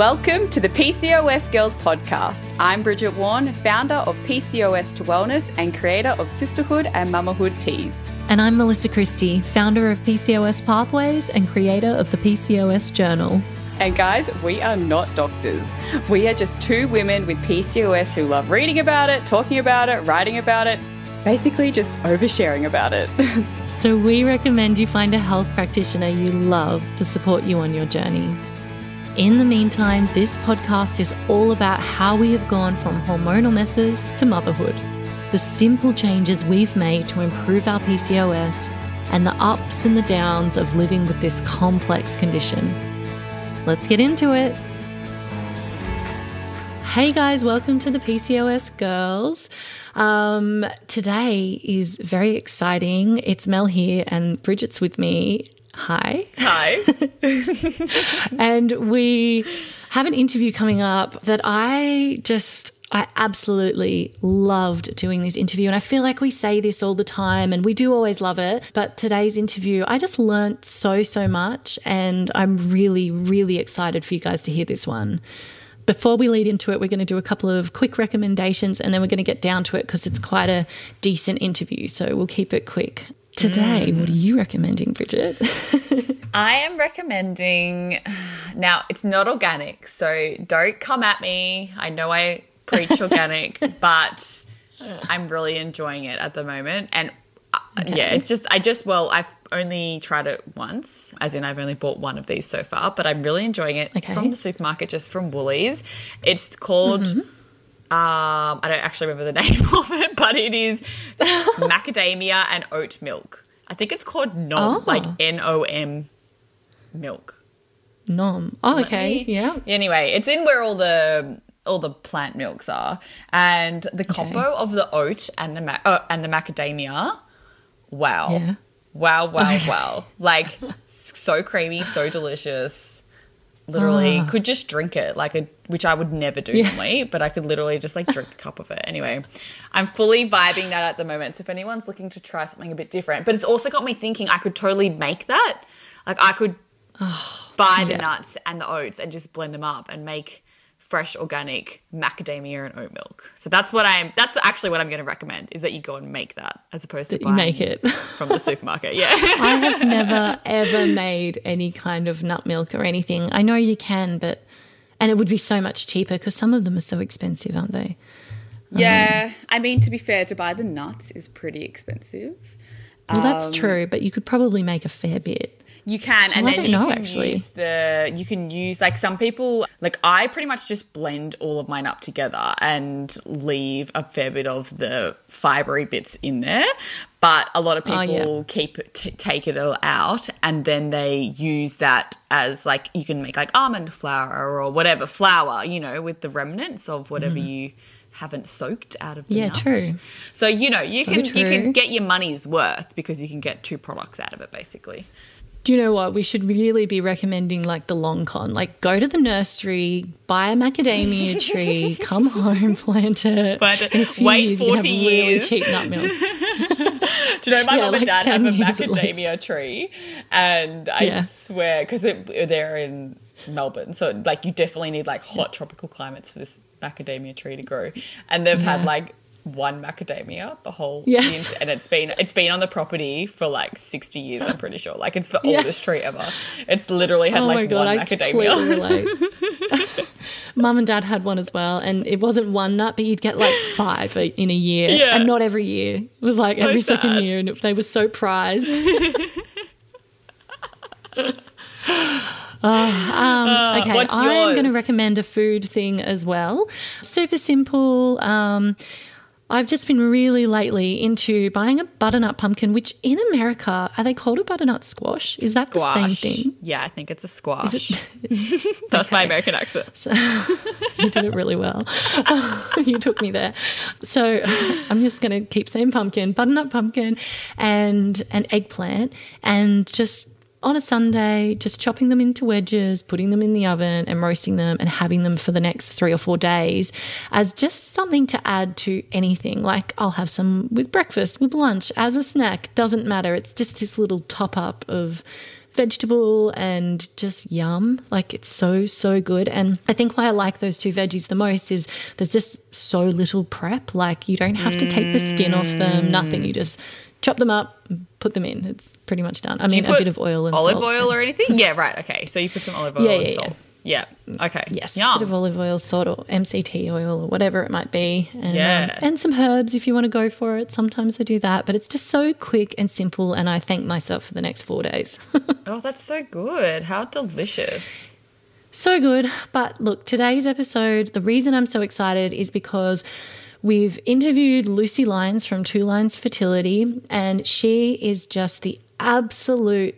Welcome to the PCOS Girls podcast. I'm Bridget Warren, founder of PCOS to Wellness and creator of Sisterhood and Mamahood Teas. And I'm Melissa Christie, founder of PCOS Pathways and creator of the PCOS Journal. And guys, we are not doctors. We are just two women with PCOS who love reading about it, talking about it, writing about it, basically just oversharing about it. so we recommend you find a health practitioner you love to support you on your journey. In the meantime, this podcast is all about how we have gone from hormonal messes to motherhood, the simple changes we've made to improve our PCOS, and the ups and the downs of living with this complex condition. Let's get into it. Hey guys, welcome to the PCOS Girls. Um, today is very exciting. It's Mel here, and Bridget's with me. Hi. Hi. and we have an interview coming up that I just. I absolutely loved doing this interview. And I feel like we say this all the time and we do always love it. But today's interview, I just learnt so, so much. And I'm really, really excited for you guys to hear this one. Before we lead into it, we're going to do a couple of quick recommendations and then we're going to get down to it because it's quite a decent interview. So we'll keep it quick. Today, mm. what are you recommending, Bridget? I am recommending. Now, it's not organic, so don't come at me. I know I preach organic, but I'm really enjoying it at the moment. And uh, okay. yeah, it's just, I just, well, I've only tried it once, as in I've only bought one of these so far, but I'm really enjoying it okay. from the supermarket, just from Woolies. It's called. Mm-hmm um, I don't actually remember the name of it, but it is macadamia and oat milk. I think it's called Nom, oh. like N O M milk. Nom. Oh, okay. Yeah. Anyway, it's in where all the all the plant milks are, and the combo okay. of the oat and the ma- uh, and the macadamia. Wow. Yeah. Wow, wow, wow. Like so creamy, so delicious literally oh. could just drink it like a which I would never do yeah. normally, but I could literally just like drink a cup of it. Anyway, I'm fully vibing that at the moment. So if anyone's looking to try something a bit different, but it's also got me thinking I could totally make that. Like I could oh, buy the yeah. nuts and the oats and just blend them up and make fresh organic macadamia and oat milk. So that's what I'm that's actually what I'm going to recommend is that you go and make that as opposed to that make it from the supermarket. Yeah. I have never ever made any kind of nut milk or anything. I know you can, but and it would be so much cheaper because some of them are so expensive, aren't they? Yeah, um, I mean to be fair, to buy the nuts is pretty expensive. Well, that's um, true, but you could probably make a fair bit. You can, and well, then you know, can actually. use the you can use like some people like I pretty much just blend all of mine up together and leave a fair bit of the fibery bits in there. But a lot of people oh, yeah. keep t- take it all out, and then they use that as like you can make like almond flour or whatever flour, you know, with the remnants of whatever mm. you haven't soaked out of the yeah, nut. true. So you know you so can true. you can get your money's worth because you can get two products out of it basically do you know what? We should really be recommending like the long con. Like go to the nursery, buy a macadamia tree, come home, plant it. But. Wait years, 40 years. Really cheap nut milk. Do you know my yeah, mum and dad have a macadamia tree? And I yeah. swear, because they're in Melbourne, so like you definitely need like hot tropical climates for this macadamia tree to grow. And they've yeah. had like one macadamia the whole yes. and it's been it's been on the property for like 60 years i'm pretty sure like it's the yeah. oldest tree ever it's literally had oh like God, one I macadamia mum and dad had one as well and it wasn't one nut but you'd get like five in a year yeah. and not every year it was like so every sad. second year and they were so prized Oh, um, uh, okay, I'm going to recommend a food thing as well. Super simple. Um, I've just been really lately into buying a butternut pumpkin, which in America are they called a butternut squash? Is that squash. the same thing? Yeah, I think it's a squash. It? That's my American accent. So, you did it really well. you took me there. So I'm just going to keep saying pumpkin, butternut pumpkin, and an eggplant, and just on a Sunday, just chopping them into wedges, putting them in the oven and roasting them and having them for the next three or four days as just something to add to anything. Like I'll have some with breakfast, with lunch, as a snack, doesn't matter. It's just this little top up of vegetable and just yum. Like it's so, so good. And I think why I like those two veggies the most is there's just so little prep. Like you don't have to take the skin off them, nothing. You mm. just chop them up, put them in. It's pretty much done. I mean, a bit of oil and olive salt. oil or anything. yeah, right. Okay, so you put some olive oil Yeah, and yeah, salt. Yeah. Okay. Yes, Yum. a bit of olive oil, salt, or MCT oil, or whatever it might be, and, Yeah. um, and some herbs if you want to go for it. Sometimes I do that, but it's just so quick and simple, and I thank myself for the next four days. Oh, that's so good. How delicious. So good. But look, today's episode, the reason I'm so excited is because we've interviewed Lucy Lines from Two Lines Fertility, and she is just the absolute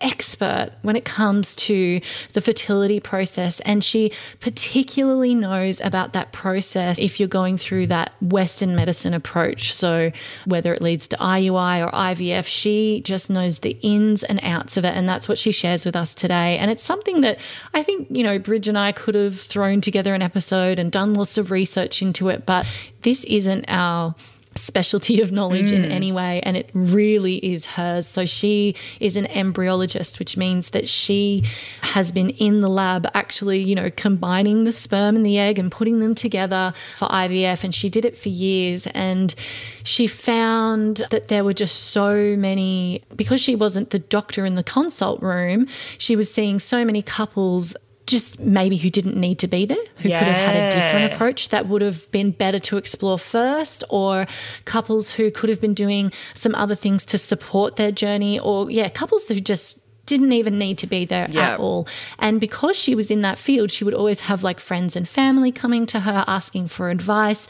expert when it comes to the fertility process and she particularly knows about that process if you're going through that western medicine approach. So whether it leads to IUI or IVF she just knows the ins and outs of it and that's what she shares with us today. And it's something that I think you know Bridge and I could have thrown together an episode and done lots of research into it but this isn't our specialty of knowledge in mm. any way and it really is hers. So she is an embryologist which means that she has been in the lab actually you know combining the sperm and the egg and putting them together for IVF and she did it for years. And she found that there were just so many because she wasn't the doctor in the consult room she was seeing so many couples just maybe who didn't need to be there, who could have had a different approach that would have been better to explore first, or couples who could have been doing some other things to support their journey, or yeah, couples who just didn't even need to be there Yeah. at all. And because she was in that field, she would always have like friends and family coming to her asking for advice.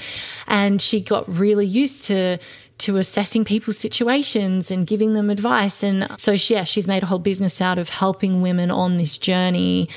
And she got really used to to assessing people's situations and giving them advice. And so she, yeah, she's made a whole business out of helping women on this journey.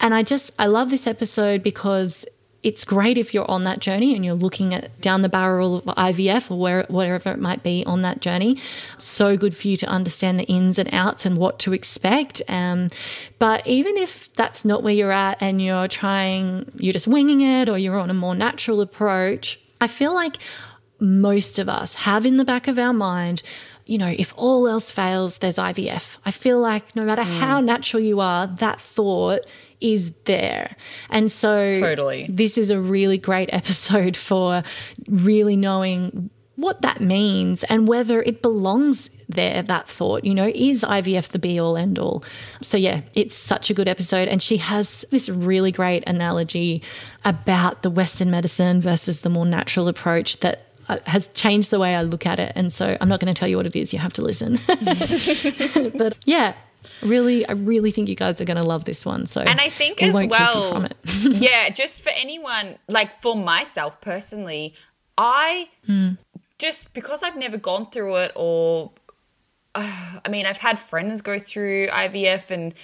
And I just I love this episode because it's great if you're on that journey and you're looking at down the barrel of IVF or where, wherever it might be on that journey. So good for you to understand the ins and outs and what to expect. Um, but even if that's not where you're at and you're trying, you're just winging it or you're on a more natural approach, I feel like most of us have in the back of our mind, you know, if all else fails, there's IVF. I feel like no matter how natural you are, that thought is there. And so Totally. this is a really great episode for really knowing what that means and whether it belongs there, that thought, you know, is IVF the be all end all? So, yeah, it's such a good episode. And she has this really great analogy about the Western medicine versus the more natural approach that uh, has changed the way I look at it. And so I'm not going to tell you what it is, you have to listen. but yeah, really, I really think you guys are going to love this one. So, And I think we as won't keep you well, from it. yeah, just for anyone, like for myself personally, I just because I've never gone through it or. uh, I mean, I've had friends go through IVF and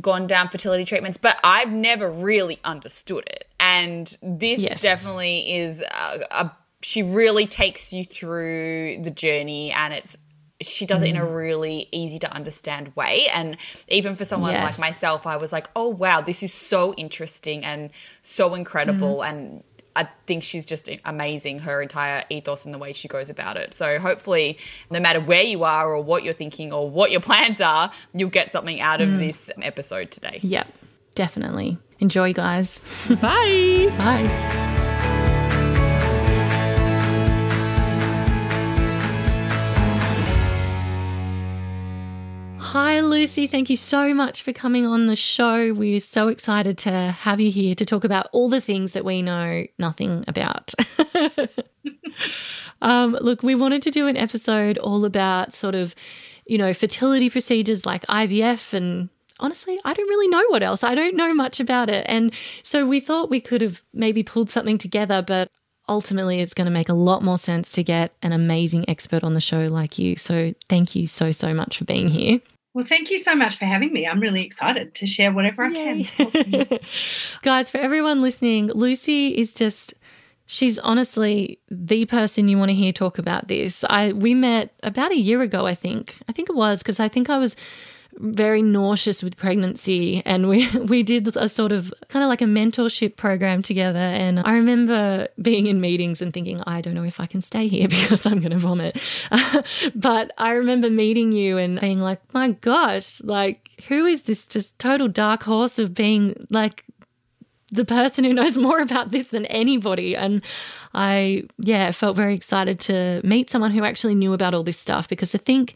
gone down fertility treatments, but I've never really understood it. And this Yes. definitely is a, a. She really takes you through the journey, and it's she does it in a Mm. really easy to understand way. And even for someone like myself, I was like, oh wow, this is so interesting and so incredible. Mm. And I think she's just amazing, her entire ethos and the way she goes about it. So hopefully, no matter where you are or what you're thinking or what your plans are, you'll get something out Mm. of this episode today. Yep, definitely. Enjoy, guys. Bye. Bye. Lucy. Thank you so much for coming on the show. We're so excited to have you here to talk about all the things that we know nothing about. um, look, we wanted to do an episode all about sort of, you know, fertility procedures like IVF and honestly, I don't really know what else. I don't know much about it. And so we thought we could have maybe pulled something together, but ultimately it's going to make a lot more sense to get an amazing expert on the show like you. So thank you so, so much for being here. Well, thank you so much for having me. I'm really excited to share whatever I can. Guys, for everyone listening, Lucy is just she's honestly the person you want to hear talk about this. I we met about a year ago, I think. I think it was because I think I was very nauseous with pregnancy and we we did a sort of kind of like a mentorship program together and I remember being in meetings and thinking I don't know if I can stay here because I'm going to vomit. but I remember meeting you and being like, "My gosh, like who is this just total dark horse of being like the person who knows more about this than anybody. And I, yeah, felt very excited to meet someone who actually knew about all this stuff because I think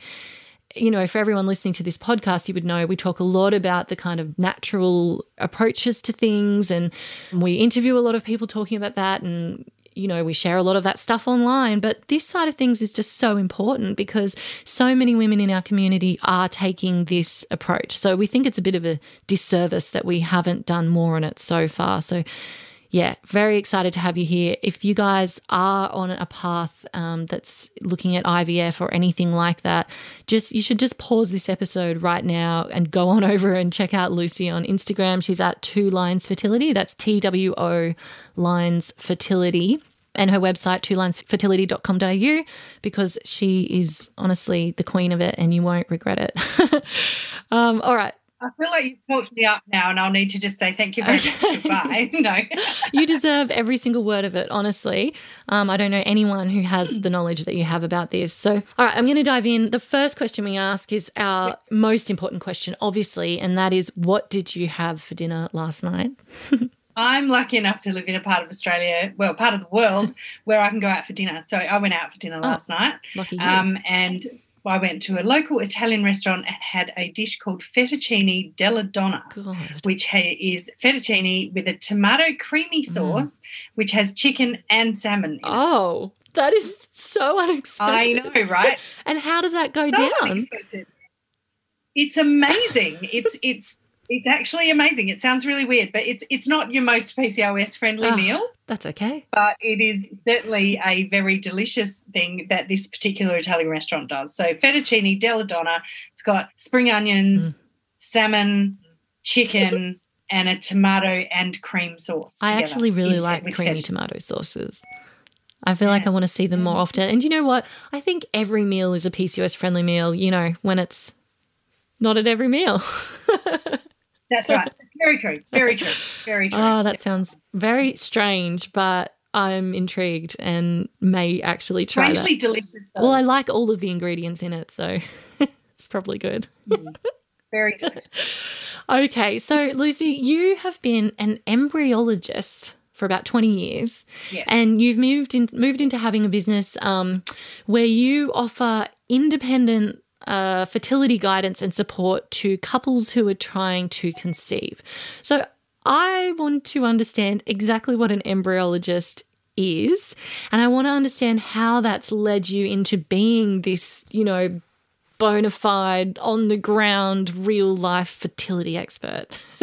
you know, for everyone listening to this podcast, you would know we talk a lot about the kind of natural approaches to things, and we interview a lot of people talking about that. And you know, we share a lot of that stuff online, but this side of things is just so important because so many women in our community are taking this approach. So we think it's a bit of a disservice that we haven't done more on it so far. So yeah, very excited to have you here. If you guys are on a path um, that's looking at IVF or anything like that, just you should just pause this episode right now and go on over and check out Lucy on Instagram. She's at Two Lines Fertility. That's T W O Lines Fertility. And her website, twolinesfertility.com.au, because she is honestly the queen of it and you won't regret it. um, all right. I feel like you've talked me up now, and I'll need to just say thank you very much. Goodbye. No, you deserve every single word of it. Honestly, um, I don't know anyone who has the knowledge that you have about this. So, all right, I'm going to dive in. The first question we ask is our yep. most important question, obviously, and that is, what did you have for dinner last night? I'm lucky enough to live in a part of Australia, well, part of the world, where I can go out for dinner. So I went out for dinner oh, last oh, night. Lucky you. Um, and I went to a local Italian restaurant and had a dish called fettuccine della donna, God. which is fettuccine with a tomato creamy mm. sauce, mm. which has chicken and salmon. oh, that is so unexpected. I know, right? and how does that go so down? Unexpected. It's amazing. it's it's it's actually amazing. It sounds really weird, but it's it's not your most PCOS friendly oh, meal. That's okay. But it is certainly a very delicious thing that this particular Italian restaurant does. So fettuccine della donna. It's got spring onions, mm. salmon, chicken, and a tomato and cream sauce. I actually really like creamy tomato sauces. I feel yeah. like I want to see them more often. And you know what? I think every meal is a PCOS friendly meal, you know, when it's not at every meal. That's right. Very true. Very true. Very true. Oh, that sounds very strange, but I'm intrigued and may actually try Strangely that. delicious. Though. Well, I like all of the ingredients in it, so it's probably good. Mm. Very good. okay, so Lucy, you have been an embryologist for about 20 years yes. and you've moved in, moved into having a business um, where you offer independent uh, fertility guidance and support to couples who are trying to conceive. So, I want to understand exactly what an embryologist is, and I want to understand how that's led you into being this, you know, bona fide, on the ground, real life fertility expert.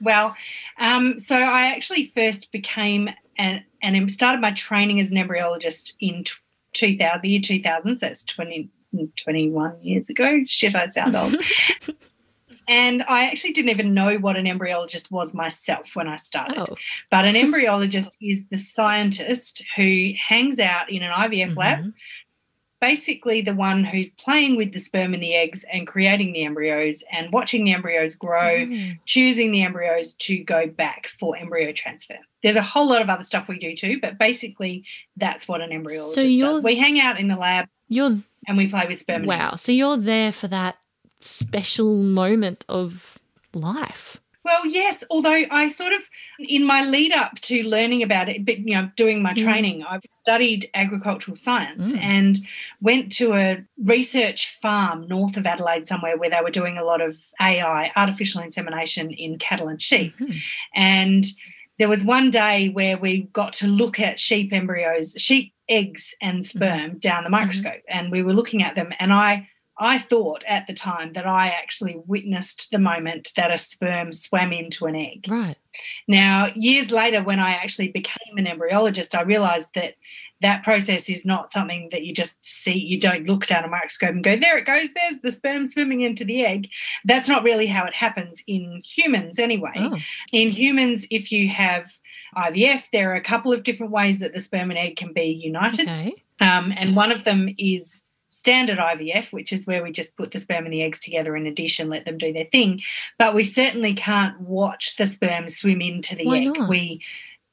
Well, um, so I actually first became an, and started my training as an embryologist in 2000, the year 2000. So that's 20, 21 years ago. Shit, I sound old. and I actually didn't even know what an embryologist was myself when I started. Oh. But an embryologist is the scientist who hangs out in an IVF mm-hmm. lab, basically the one who's playing with the sperm and the eggs and creating the embryos and watching the embryos grow, mm. choosing the embryos to go back for embryo transfer. There's a whole lot of other stuff we do too, but basically that's what an embryologist so does. We hang out in the lab. You're and we play with sperm. Wow. So you're there for that special moment of life. Well, yes, although I sort of, in my lead up to learning about it, but, you know, doing my mm. training, I've studied agricultural science mm. and went to a research farm north of Adelaide somewhere where they were doing a lot of AI, artificial insemination in cattle and sheep. Mm-hmm. And there was one day where we got to look at sheep embryos, sheep eggs and mm-hmm. sperm mm-hmm. down the microscope mm-hmm. and we were looking at them and I I thought at the time that I actually witnessed the moment that a sperm swam into an egg. Right. Now, years later, when I actually became an embryologist, I realized that that process is not something that you just see, you don't look down a microscope and go, there it goes, there's the sperm swimming into the egg. That's not really how it happens in humans, anyway. Oh. In humans, if you have IVF, there are a couple of different ways that the sperm and egg can be united. Okay. Um, and one of them is standard IVF, which is where we just put the sperm and the eggs together in a dish and let them do their thing. But we certainly can't watch the sperm swim into the Why egg. not? We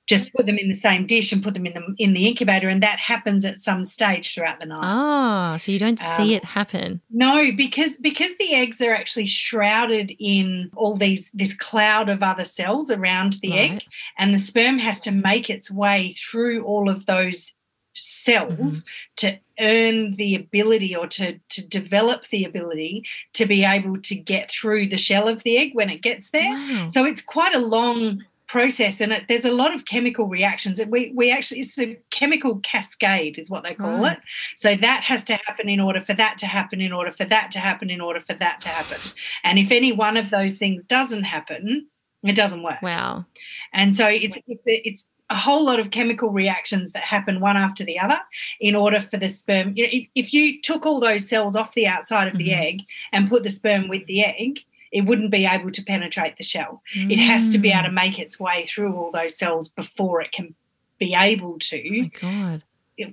just put them in the same dish and put them in the in the incubator, and that happens at some stage throughout the night. Ah, so you don't Um, see it happen. No, because because the eggs are actually shrouded in all these this cloud of other cells around the egg, and the sperm has to make its way through all of those cells Mm-hmm. to earn the ability or to to develop the ability to be able to get through the shell of the egg when it gets there. Wow. So it's quite a long process and it, there's a lot of chemical reactions and we we actually it's a chemical cascade is what they call Right. it so that has to happen in order for that to happen in order for that to happen in order for that to happen and if any one of those things doesn't happen it doesn't work Wow. and so it's it's it's a whole lot of chemical reactions that happen one after the other in order for the sperm you know, if, if you took all those cells off the outside of the Mhm. egg and put the sperm with the egg it wouldn't be able to penetrate the shell it has to be able to Mm. make its way through all those cells before it can be able Oh to my God.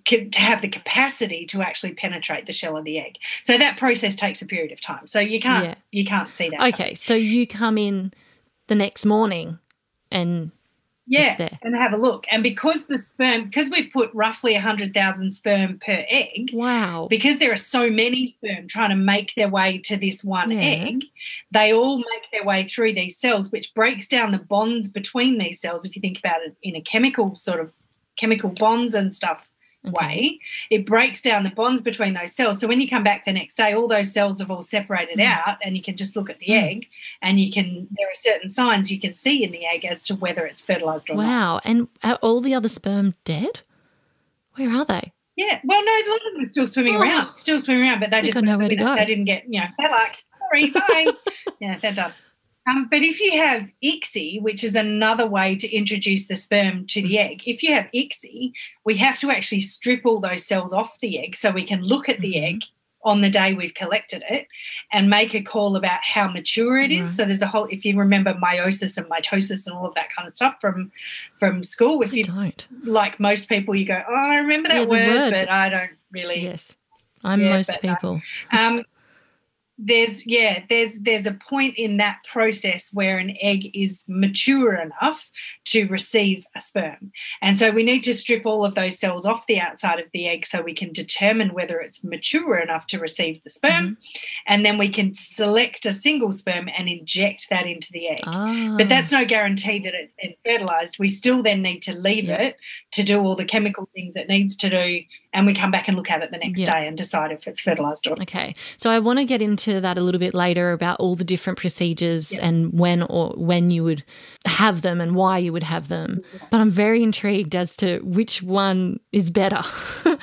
can- to have the capacity to actually penetrate the shell of the egg so that process takes a period of time so you can't Yeah. you can't see that Okay, so you come in the next morning and yeah and have a look and because the sperm because we've put roughly 100000 sperm per egg wow. because there are so many sperm trying to make their way to this one Yeah. egg, they all make their way through these cells, which breaks down the bonds between these cells. If you think about it in a chemical sort of chemical bonds and stuff Okay. way, it breaks down the bonds between those cells. So when you come back the next day, all those cells have all separated Mm. out, and you can just look at the Mm. egg, and you can there are certain signs you can see in the egg as to whether it's fertilized or not. Wow. And are all the other sperm dead? Where are they? Yeah, well, no, a lot of them are still swimming Oh. around, still swimming around, but they They just got nowhere to go. They didn't get, you know, bad luck. Sorry, bye. yeah, they're done. Um, but if you have ICSI, which is another way to introduce the sperm to the egg, if you have ICSI, we have to actually strip all those cells off the egg so we can look at the Mhm. egg on the day we've collected it and make a call about how mature it is. Right. So there's a whole if you remember meiosis and mitosis and all of that kind of stuff from from school, if I you don't. like most people, you go, Oh, I remember that Yeah, word, word, but I don't really Yes. I'm Yeah, most uh, people. um, there's yeah there's there's a point in that process where an egg is mature enough to receive a sperm and so we need to strip all of those cells off the outside of the egg so we can determine whether it's mature enough to receive the sperm and then we can select a single sperm and inject that into the egg Ah. but that's no guarantee that it's then fertilized. We still then need to leave Yeah. it to do all the chemical things it needs to do, and we come back and look at it the next Yeah. day and decide if it's fertilized or not. Okay. So I want to get into that a little bit later about all the different procedures Yeah. and when or when you would have them and why you would have them. But I'm very intrigued as to which one is better.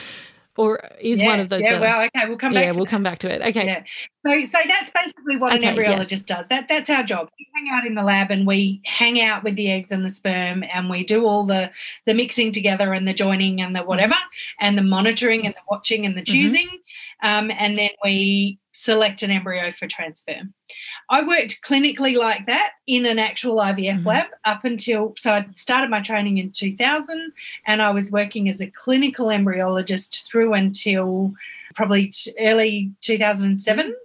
or is one of those Yeah, better? well, okay, we'll come back yeah, to we'll that. come back to it. Okay. Yeah. So, so that's basically what Okay, an embryologist does. That that's our job. We hang out in the lab and we hang out with the eggs and the sperm, and we do all the the mixing together and the joining and the whatever, and the monitoring and the watching and the Mhm. choosing, um, and then we select an embryo for transfer. I worked clinically like that in an actual IVF Mhm. lab up until so I started my training in 2000, and I was working as a clinical embryologist through until probably t- early 2007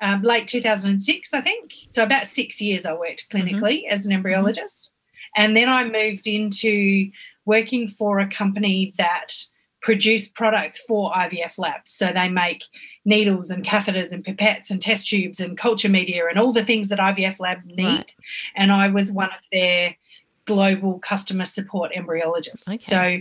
um, late 2006 i think. So about six years i worked clinically as an embryologist. And then i moved into working for a company that produce products for ivf labs so they make needles and catheters and pipettes and test tubes and culture media and all the things that ivf labs need Right. and i was one of their global customer support embryologists Okay. so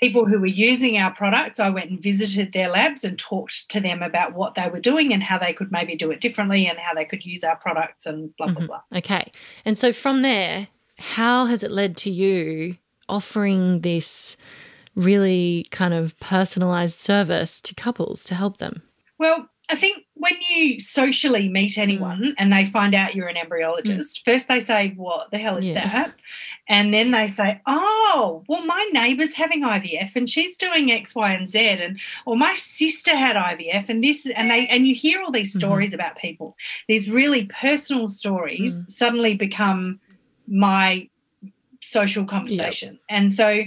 people who were using our products, I went and visited their labs and talked to them about what they were doing and how they could maybe do it differently and how they could use our products and blah, blah, Mhm. blah. Okay. And so from there, how has it led to you offering this really kind of personalized service to couples to help them? Well, I think when you socially meet mm. anyone and they find out you're an embryologist, mm. first they say, What the hell is Yeah. that? And then they say, Oh, well, my neighbour's having IVF and she's doing X, Y, and Z. And or my sister had IVF and this and they and you hear all these Mhm. stories about people. These really personal stories mm. suddenly become my social conversation. And so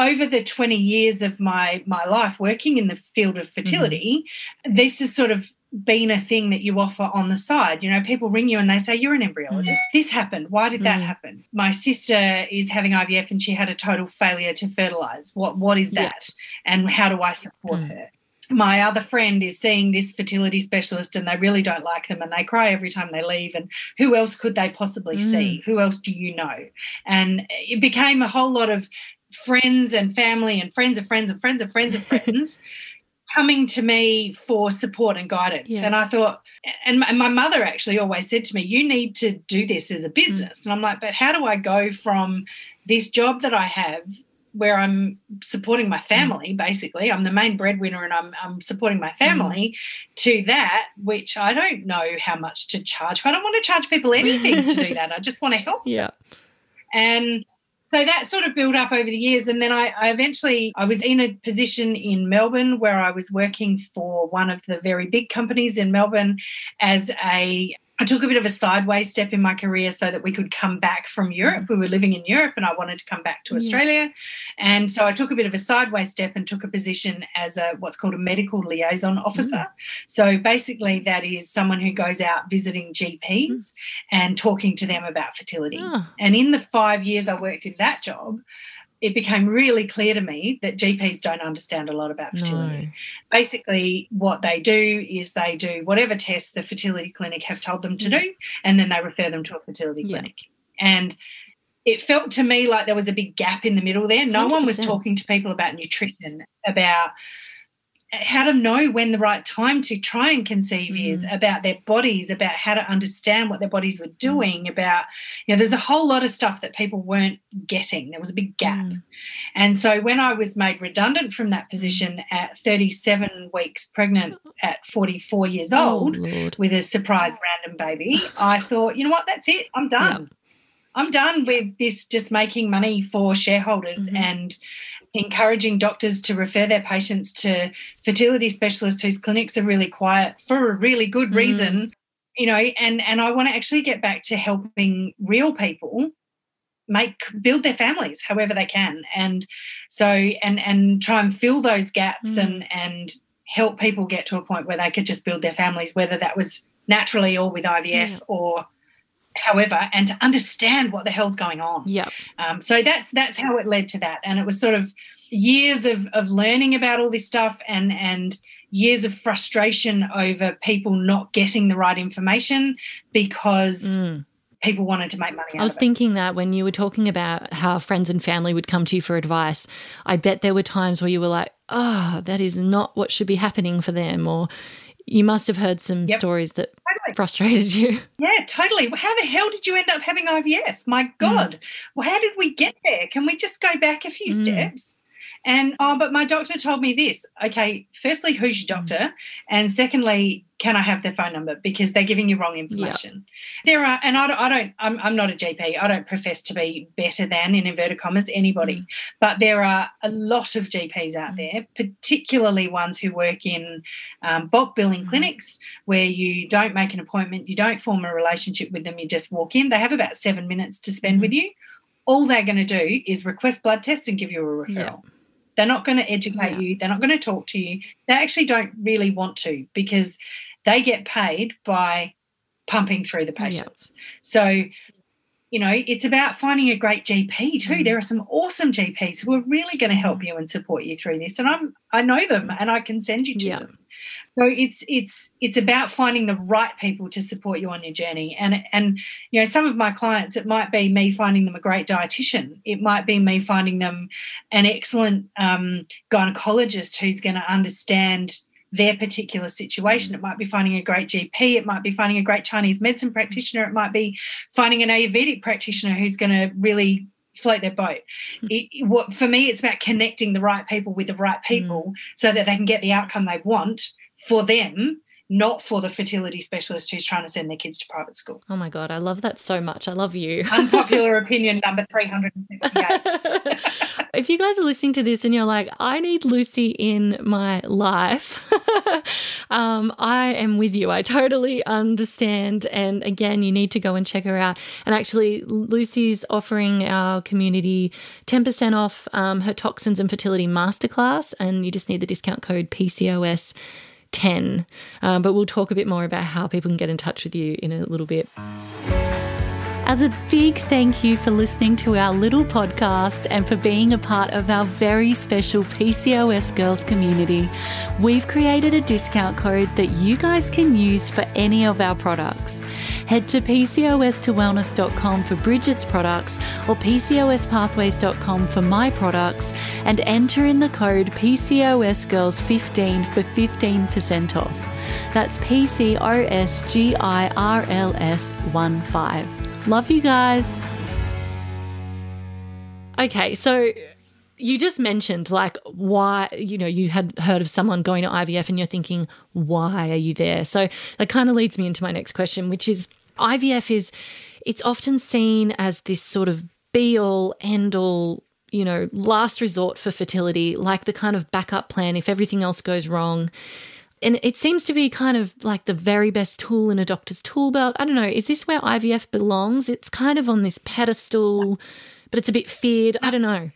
over the 20 years of my my life working in the field of fertility, mm-hmm. this has sort of been a thing that you offer on the side. You know, people ring you and they say, You're an embryologist. Mm. This happened. Why did that mm. happen? My sister is having IVF and she had a total failure to fertilize. What what is that? Yeah. And how do I support mm. her? my other friend is seeing this fertility specialist and they really don't like them and they cry every time they leave and who else could they possibly mm. see who else do you know and it became a whole lot of friends and family and friends of friends and friends of friends of friends coming to me for support and guidance. Yeah. And I thought, and my, my, mother actually always said to me, You need to do this as a business. Mm. And I'm like, But how do I go from this job that I have? Where I'm supporting my family, mm. basically, I'm the main breadwinner and I'm, I'm supporting my family mm. to that, which I don't know how much to charge. I don't want to charge people anything to do that. I just want to help. Yeah. And so that sort of built up over the years and then I, I, eventually i was in a position in melbourne where i was working for one of the very big companies in melbourne as a I took a bit of a sideways step in my career so that we could come back from Europe. We were living in Europe and I wanted to come back to Australia. And so I took a bit of a sideways step and took a position as a what's called a medical liaison officer. Mm. So basically that is someone who goes out visiting GPs mm. and talking to them about fertility. Oh. And in the 5 years I worked in that job, it became really clear to me that GPs don't understand a lot about fertility. No. Basically, what they do is they do whatever tests the fertility clinic have told them to mm. do, and then they refer them to a fertility yeah. clinic. And it felt to me like there was a big gap in the middle there. No 100%. one was talking to people about nutrition, about how to know when the right time to try and conceive mm. is about their bodies about how to understand what their bodies were mm. doing mm. about you know there's a whole lot of stuff that people weren't getting there was a big gap mm. and so when i was made redundant from that position at 37 weeks pregnant at 44 years oh, old oh, with a surprise random baby i thought you know what that's it i'm done yep. i'm done with this just making money for shareholders mm-hmm. and encouraging doctors to refer their patients to fertility specialists whose clinics are really quiet for a really good mm. reason mm. you know and and i want to actually get back to helping real people make build their families however they can and so and and try and fill those gaps mm. and and help people get to a point where they could just build their families whether that was naturally or with ivf yeah. or however, and to understand what the hell's going on. Yeah. Um, so that's that's how it led to that, and it was sort of years of of learning about all this stuff and and years of frustration over people not getting the right information because. Mm. People wanted to make money. I was thinking that when you were talking about how friends and family would come to you for advice, I bet there were times where you were like, "Oh, that is not what should be happening for them," or you must have heard some yep. stories that totally. frustrated you. Yeah, totally. How the hell did you end up having IVF? My mm. God. Mm. Well, how did we get there? Can we just go back a few mm. steps? And oh, but my doctor told me this. Okay, firstly, who's your doctor? And secondly, can I have their phone number? Because they're giving you wrong information. Yep. There are, and I, I don't, I'm, I'm, not a GP. I don't profess to be better than, in inverted commas, anybody. Mm. But there are a lot of GPs out mm. there, particularly ones who work in um, bulk billing mm. clinics where you don't make an appointment, you don't form a relationship with them, you just walk in. They have about seven minutes to spend mm. with you. All they're going to do is request blood tests and give you a referral. They're not going to educate yeah. you. They're not going to talk to you. They actually don't really want to because they get paid by pumping through the patients. Yeah. So, you know, it's about finding a great GP too. Mm. There are some awesome GPs who are really going to help you and support you through this. And I'm I know them and I can send you to yeah. them. So it's it's it's about finding the right people to support you on your journey. And and you know, some of my clients, it might be me finding them a great dietitian. It might be me finding them an excellent um, gynecologist who's going to understand their particular situation. It might be finding a great GP, it might be finding a great Chinese medicine practitioner, it might be finding an Ayurvedic practitioner who's going to really float their boat. Hmm. It, what, for me, it's about connecting the right people with the right people mm. so that they can get the outcome they want for them not for the fertility specialist who's trying to send their kids to private school. Oh my God, I love that so much. I love you. Unpopular opinion number 378. if you guys are listening to this and you're like, I need Lucy in my life, um, I am with you. I totally understand. And again, you need to go and check her out. And actually, Lucy's offering our community 10% off um, her toxins and fertility masterclass. And you just need the discount code PCOS 10. Um, but we'll talk a bit more about how people can get in touch with you in a little bit. As a big thank you for listening to our little podcast and for being a part of our very special PCOS Girls community, we've created a discount code that you guys can use for any of our products. Head to PCOS2wellness.com for Bridget's products or PCOSpathways.com for my products and enter in the code PCOSGirls15 for 15% off. That's PCOSGIRLS15. Love you guys. Okay, so you just mentioned like why you know you had heard of someone going to IVF and you're thinking why are you there so that kind of leads me into my next question which is IVF is it's often seen as this sort of be all end all you know last resort for fertility like the kind of backup plan if everything else goes wrong and it seems to be kind of like the very best tool in a doctor's tool belt. I don't know. Is this where IVF belongs? It's kind of on this pedestal, but it's a bit feared. I don't know.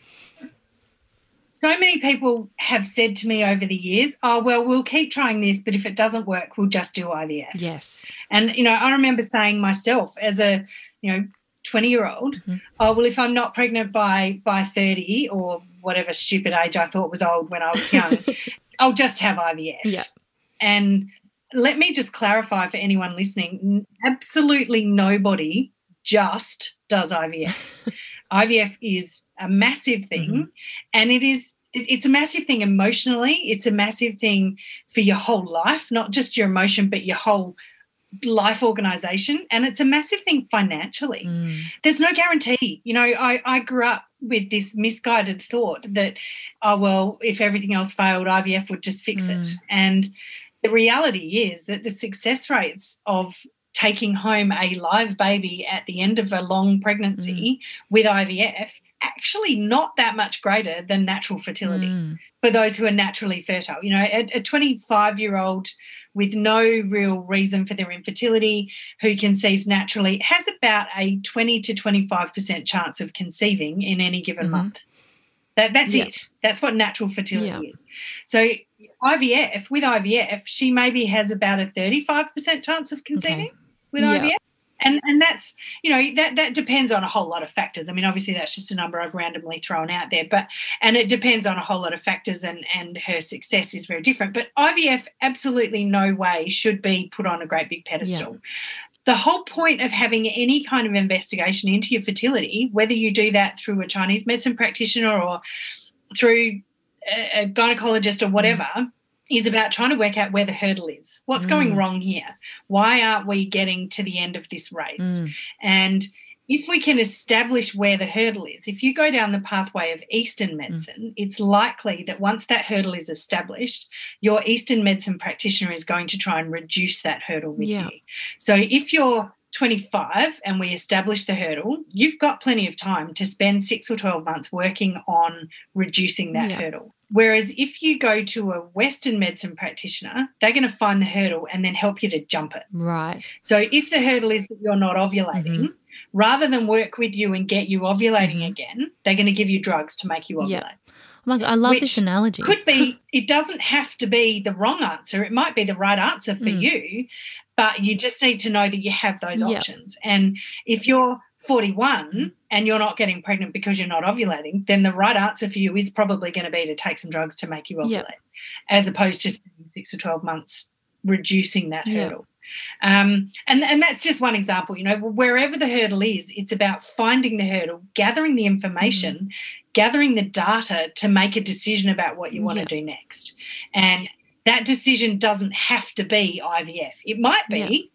So many people have said to me over the years, oh, well, we'll keep trying this, but if it doesn't work, we'll just do IVF. Yes. And, you know, I remember saying myself as a, you know, 20 year old, mm-hmm. oh, well, if I'm not pregnant by by 30 or whatever stupid age I thought was old when I was young, I'll just have IVF. Yeah. And let me just clarify for anyone listening absolutely nobody just does IVF. IVF is a massive thing mm-hmm. and it is it's a massive thing emotionally it's a massive thing for your whole life not just your emotion but your whole life organization and it's a massive thing financially mm. there's no guarantee you know I, I grew up with this misguided thought that oh well if everything else failed ivf would just fix mm. it and the reality is that the success rates of taking home a live baby at the end of a long pregnancy mm. with IVF actually not that much greater than natural fertility mm. for those who are naturally fertile. You know, a 25 year old with no real reason for their infertility who conceives naturally has about a 20 to 25% chance of conceiving in any given mm-hmm. month. That, that's yep. it. That's what natural fertility yep. is. So IVF, with IVF, she maybe has about a 35% chance of conceiving okay. with yep. IVF. And and that's, you know, that that depends on a whole lot of factors. I mean, obviously that's just a number I've randomly thrown out there, but and it depends on a whole lot of factors and and her success is very different. But IVF absolutely no way should be put on a great big pedestal the whole point of having any kind of investigation into your fertility, whether you do that through a Chinese medicine practitioner or through a, gynecologist or whatever, mm. is about trying to work out where the hurdle is. What's mm. going wrong here? Why aren't we getting to the end of this race? Mm. And if we can establish where the hurdle is, if you go down the pathway of Eastern mm. medicine, mm. it's likely that once that hurdle is established, your Eastern medicine practitioner is going to try and reduce that hurdle with yeah. you. So if you're 25 and we establish the hurdle, you've got plenty of time to spend six or 12 months working on reducing that yeah. hurdle. Whereas if you go to a Western medicine practitioner, they're going to find the hurdle and then help you to jump it. Right. So if the hurdle is that you're not ovulating, mm-hmm rather than work with you and get you ovulating again, they're going to give you drugs to make you ovulate. Yeah. Oh my God, I love this analogy. Could be, it doesn't have to be the wrong answer. It might be the right answer for mm. you, but you just need to know that you have those yep. options. And if you're 41 mm. and you're not getting pregnant because you're not ovulating, then the right answer for you is probably going to be to take some drugs to make you ovulate, yep. as opposed to six or 12 months reducing that yep. hurdle. Um, and, and that's just one example. You know, wherever the hurdle is, it's about finding the hurdle, gathering the information, mm. gathering the data to make a decision about what you want yeah. to do next. And that decision doesn't have to be IVF. It might be, yeah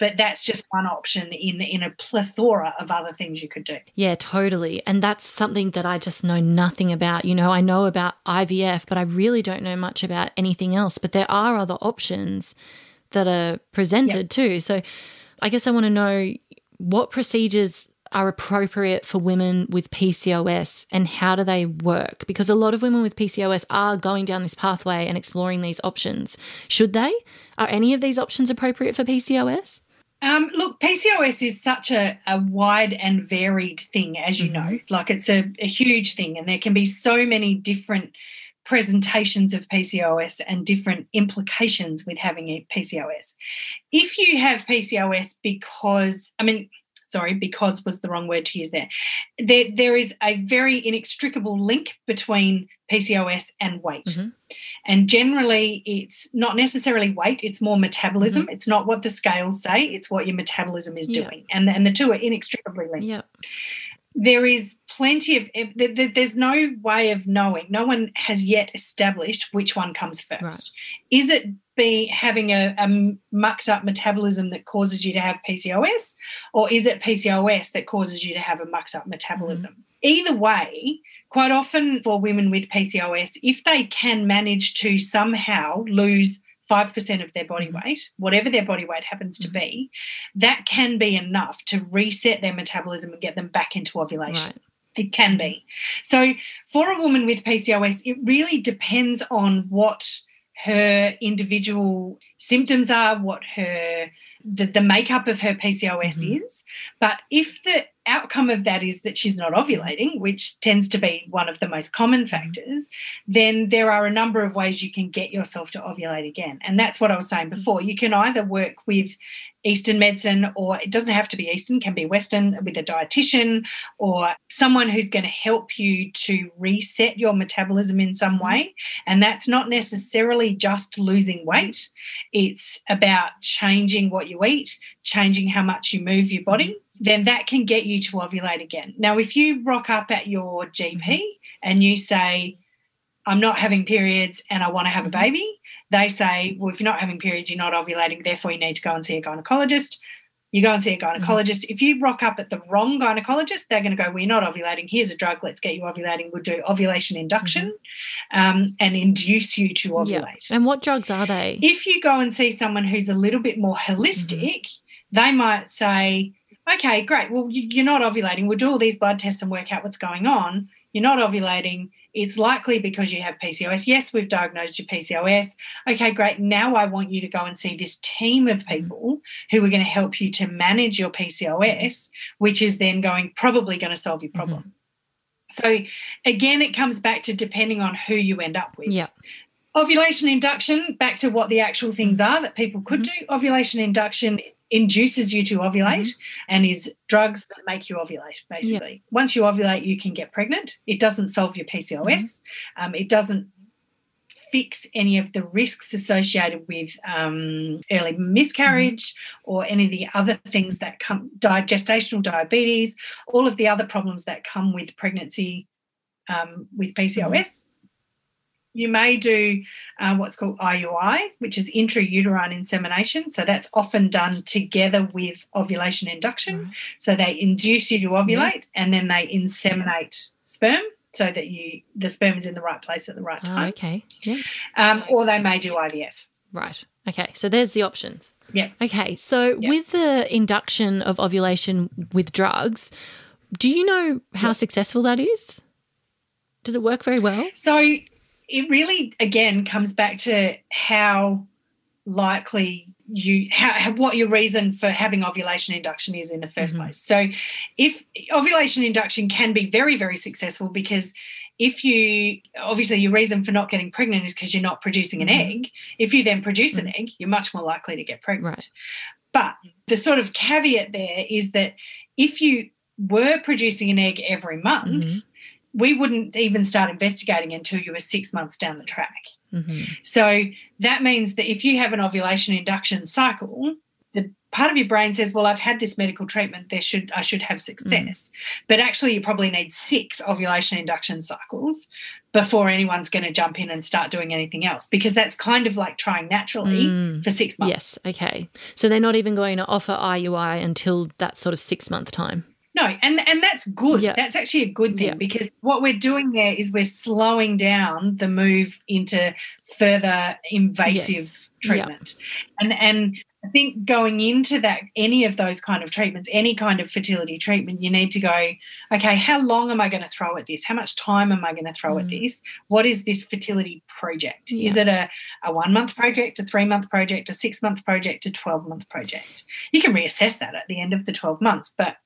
but that's just one option in in a plethora of other things you could do. Yeah, totally. And that's something that I just know nothing about. You know, I know about IVF, but I really don't know much about anything else, but there are other options that are presented yep. too. So I guess I want to know what procedures are appropriate for women with PCOS and how do they work? Because a lot of women with PCOS are going down this pathway and exploring these options. Should they? Are any of these options appropriate for PCOS? Um, look, PCOS is such a, a, wide and varied thing, as you mm-hmm. know. Like it's a, a huge thing, and there can be so many different presentations of PCOS and different implications with having a PCOS. If you have PCOS because, I mean, sorry, because was the wrong word to use there. There, there is a very inextricable link between PCOS and weight. Mm-hmm. And generally, it's not necessarily weight, it's more metabolism. Mm-hmm. It's not what the scales say, it's what your metabolism is doing. And, and the two are inextricably linked. There is plenty of, there's no way of knowing. No one has yet established which one comes first. Right. Is it be having a, a, mucked up metabolism that causes you to have PCOS, or is it PCOS that causes you to have a mucked up metabolism? Mm-hmm. Either way, quite often for women with PCOS, if they can manage to somehow lose 5% of their body mm-hmm. weight, whatever their body weight happens to mm-hmm. be, that can be enough to reset their metabolism and get them back into ovulation. Right. It can be. So, for a woman with PCOS, it really depends on what her individual symptoms are, what her the, the makeup of her PCOS mm-hmm. is. But if the outcome of that is that she's not ovulating, which tends to be one of the most common mm-hmm. factors, then there are a number of ways you can get yourself to ovulate again. And that's what I was saying before. You can either work with Eastern medicine, or it doesn't have to be Eastern, can be Western with a dietitian or someone who's going to help you to reset your metabolism in some mm-hmm. way. And that's not necessarily just losing weight, it's about changing what you eat, changing how much you move your body. Mm-hmm. Then that can get you to ovulate again. Now, if you rock up at your GP mm-hmm. and you say, I'm not having periods and I want to have a baby, they say, well, if you're not having periods, you're not ovulating, therefore you need to go and see a gynecologist. You go and see a gynecologist. Mm-hmm. If you rock up at the wrong gynecologist, they're going to go, well, you're not ovulating. Here's a drug. Let's get you ovulating. We'll do ovulation induction mm-hmm. um, and induce you to ovulate. And what drugs are they? If you go and see someone who's a little bit more holistic, mm-hmm. they might say, okay, great. Well, you're not ovulating. We'll do all these blood tests and work out what's going on. You're not ovulating it's likely because you have PCOS. Yes, we've diagnosed your PCOS. Okay, great. Now I want you to go and see this team of people who are going to help you to manage your PCOS, which is then going probably going to solve your problem. Mm-hmm. So again, it comes back to depending on who you end up with. Yeah. Ovulation induction, back to what the actual things mm-hmm. are that people could mm-hmm. do. Ovulation induction induces you to ovulate mm-hmm. and is drugs that make you ovulate basically yep. once you ovulate you can get pregnant it doesn't solve your pcos mm-hmm. um, it doesn't fix any of the risks associated with um, early miscarriage mm-hmm. or any of the other things that come di- gestational diabetes all of the other problems that come with pregnancy um, with pcos you may do uh, what's called IUI, which is intrauterine insemination. So that's often done together with ovulation induction. Mm-hmm. So they induce you to ovulate and then they inseminate sperm so that you the sperm is in the right place at the right time. Oh, okay. Yeah. Um, or they may do IVF. Right. Okay. So there's the options. Yeah. Okay. So with the induction of ovulation with drugs, do you know how successful that is? Does it work very well? So it really again comes back to how likely you how, what your reason for having ovulation induction is in the 1st mm-hmm. place so if ovulation induction can be very very successful because if you obviously your reason for not getting pregnant is because you're not producing an mm-hmm. egg if you then produce mm-hmm. an egg you're much more likely to get pregnant right. but the sort of caveat there is that if you were producing an egg every month mm-hmm we wouldn't even start investigating until you were six months down the track. Mm-hmm. So that means that if you have an ovulation induction cycle, the part of your brain says, "Well, I've had this medical treatment. There should I should have success." Mm. But actually, you probably need six ovulation induction cycles before anyone's going to jump in and start doing anything else because that's kind of like trying naturally mm. for six months. Yes. Okay. So they're not even going to offer IUI until that sort of six month time. No, and and that's good. Yeah. That's actually a good thing yeah. because what we're doing there is we're slowing down the move into further invasive yes. treatment. And and I think going into that, any of those kind of treatments, any kind of fertility treatment, you need to go, okay, how long am I going to throw at this? How much time am I going to throw mm. at this? What is this fertility project? Is it a, a one month project, a three month project, a six month project, a 12 month project? You can reassess that at the end of the 12 months, but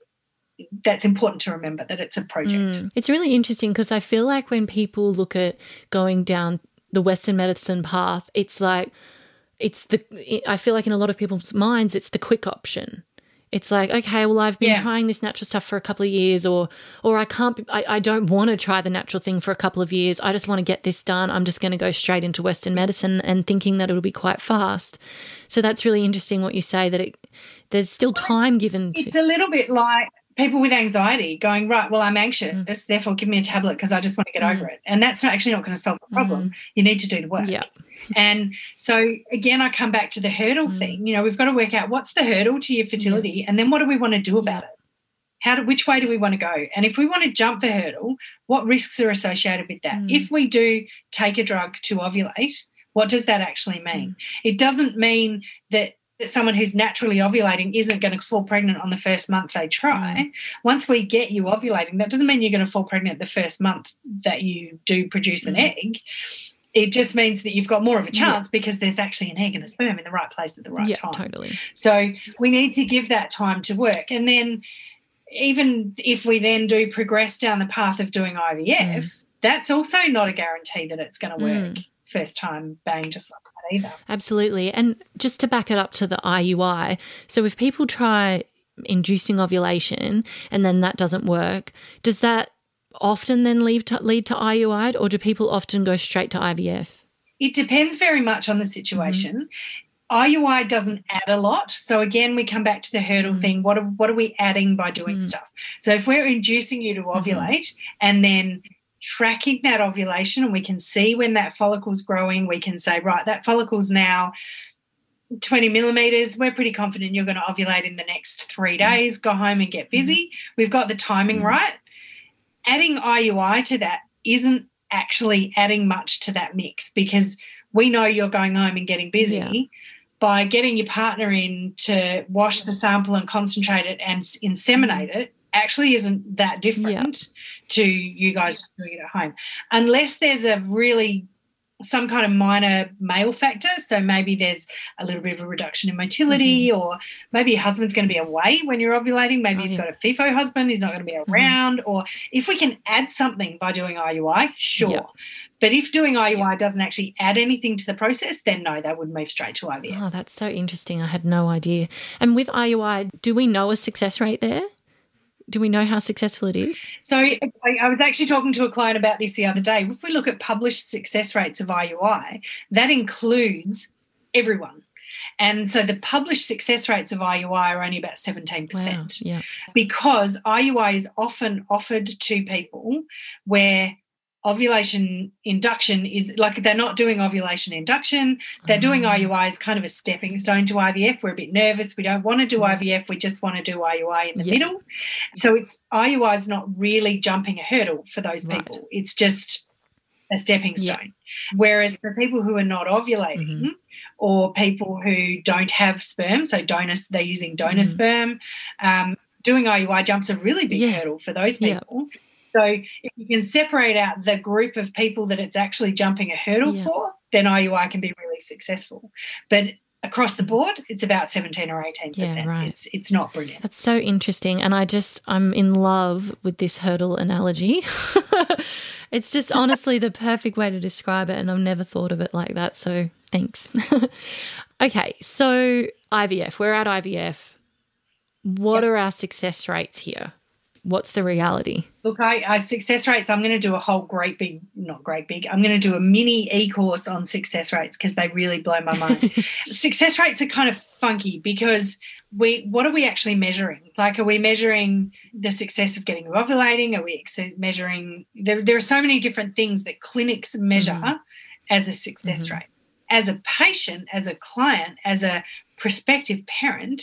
that's important to remember that it's a project. Mm. It's really interesting because I feel like when people look at going down the Western medicine path, it's like, it's the I feel like in a lot of people's minds it's the quick option. It's like, okay, well, I've been yeah. trying this natural stuff for a couple of years, or, or I can't, I, I don't want to try the natural thing for a couple of years. I just want to get this done. I'm just going to go straight into Western medicine and thinking that it'll be quite fast. So that's really interesting what you say that it, there's still time given. To- it's a little bit like people with anxiety going right well i'm anxious mm. therefore give me a tablet because i just want to get mm. over it and that's not actually not going to solve the problem mm. you need to do the work yeah and so again i come back to the hurdle mm. thing you know we've got to work out what's the hurdle to your fertility yeah. and then what do we want to do about yeah. it how do, which way do we want to go and if we want to jump the hurdle what risks are associated with that mm. if we do take a drug to ovulate what does that actually mean mm. it doesn't mean that that someone who's naturally ovulating isn't going to fall pregnant on the first month they try. Mm. Once we get you ovulating, that doesn't mean you're going to fall pregnant the first month that you do produce an mm. egg. It just means that you've got more of a chance yeah. because there's actually an egg and a sperm in the right place at the right yeah, time. Totally. So we need to give that time to work. And then even if we then do progress down the path of doing IVF, mm. that's also not a guarantee that it's going to work mm. First time bang just like that either. Absolutely. And just to back it up to the IUI, so if people try inducing ovulation and then that doesn't work, does that often then lead to, lead to IUI or do people often go straight to IVF? It depends very much on the situation. Mm-hmm. IUI doesn't add a lot. So again, we come back to the hurdle mm thing. What are, what are we adding by doing mm stuff? So if we're inducing you to mm-hmm. ovulate mm-hmm. and then tracking that ovulation and we can see when that follicle's growing. We can say, right, that follicle's now 20 millimeters. We're pretty confident you're going to ovulate in the next three mm. days. Go home and get busy. Mm-hmm. We've got the timing mm-hmm. right. Adding IUI to that isn't actually adding much to that mix because we know you're going home and getting busy. Yeah. By getting your partner in to wash the sample and concentrate it and inseminate it, actually isn't that different to you guys doing it at home, unless there's a really some kind of minor male factor. So maybe there's a little bit of a reduction in motility, mm-hmm. or maybe your husband's going to be away when you're ovulating. Maybe oh, you've yeah. got a FIFO husband, he's not going to be mm-hmm. around. Mm-hmm. Or if we can add something by doing IUI, sure. Yep. But if doing IUI doesn't actually add anything to the process, then no, they would move straight to IVF. Oh, that's so interesting. I had no idea. And with IUI, do we know a success rate there? Do we know how successful it is? So I was actually talking to a client about this the other day. If we look at published success rates of IUI, that includes everyone. And so the published success rates of IUI are only about 17%. Wow, yeah. Because IUI is often offered to people where ovulation induction is like they're not doing ovulation induction they're doing IUI ah. as kind of a stepping stone to IVF we're a bit nervous we don't want to do IVF we just want to do IUI in the yeah. middle so it's IUI is not really jumping a hurdle for those people right. it's just a stepping stone yeah. whereas for people who are not ovulating mm-hmm. or people who don't have sperm so donors they're using donor mm-hmm. sperm um, doing IUI jumps a really big yeah. hurdle for those people so if you can separate out the group of people that it's actually jumping a hurdle yeah. for, then IUI can be really successful. But across the board, it's about 17 or 18%. Yeah, right. It's, it's not brilliant. That's so interesting. And I just, I'm in love with this hurdle analogy. it's just honestly the perfect way to describe it. And I've never thought of it like that. So thanks. okay. So IVF, we're at IVF. What yep. are our success rates here? What's the reality? Look, I, I success rates. I'm going to do a whole great big, not great big. I'm going to do a mini e course on success rates because they really blow my mind. success rates are kind of funky because we what are we actually measuring? Like, are we measuring the success of getting ovulating? Are we measuring? There, there are so many different things that clinics measure mm. as a success mm-hmm. rate. As a patient, as a client, as a prospective parent,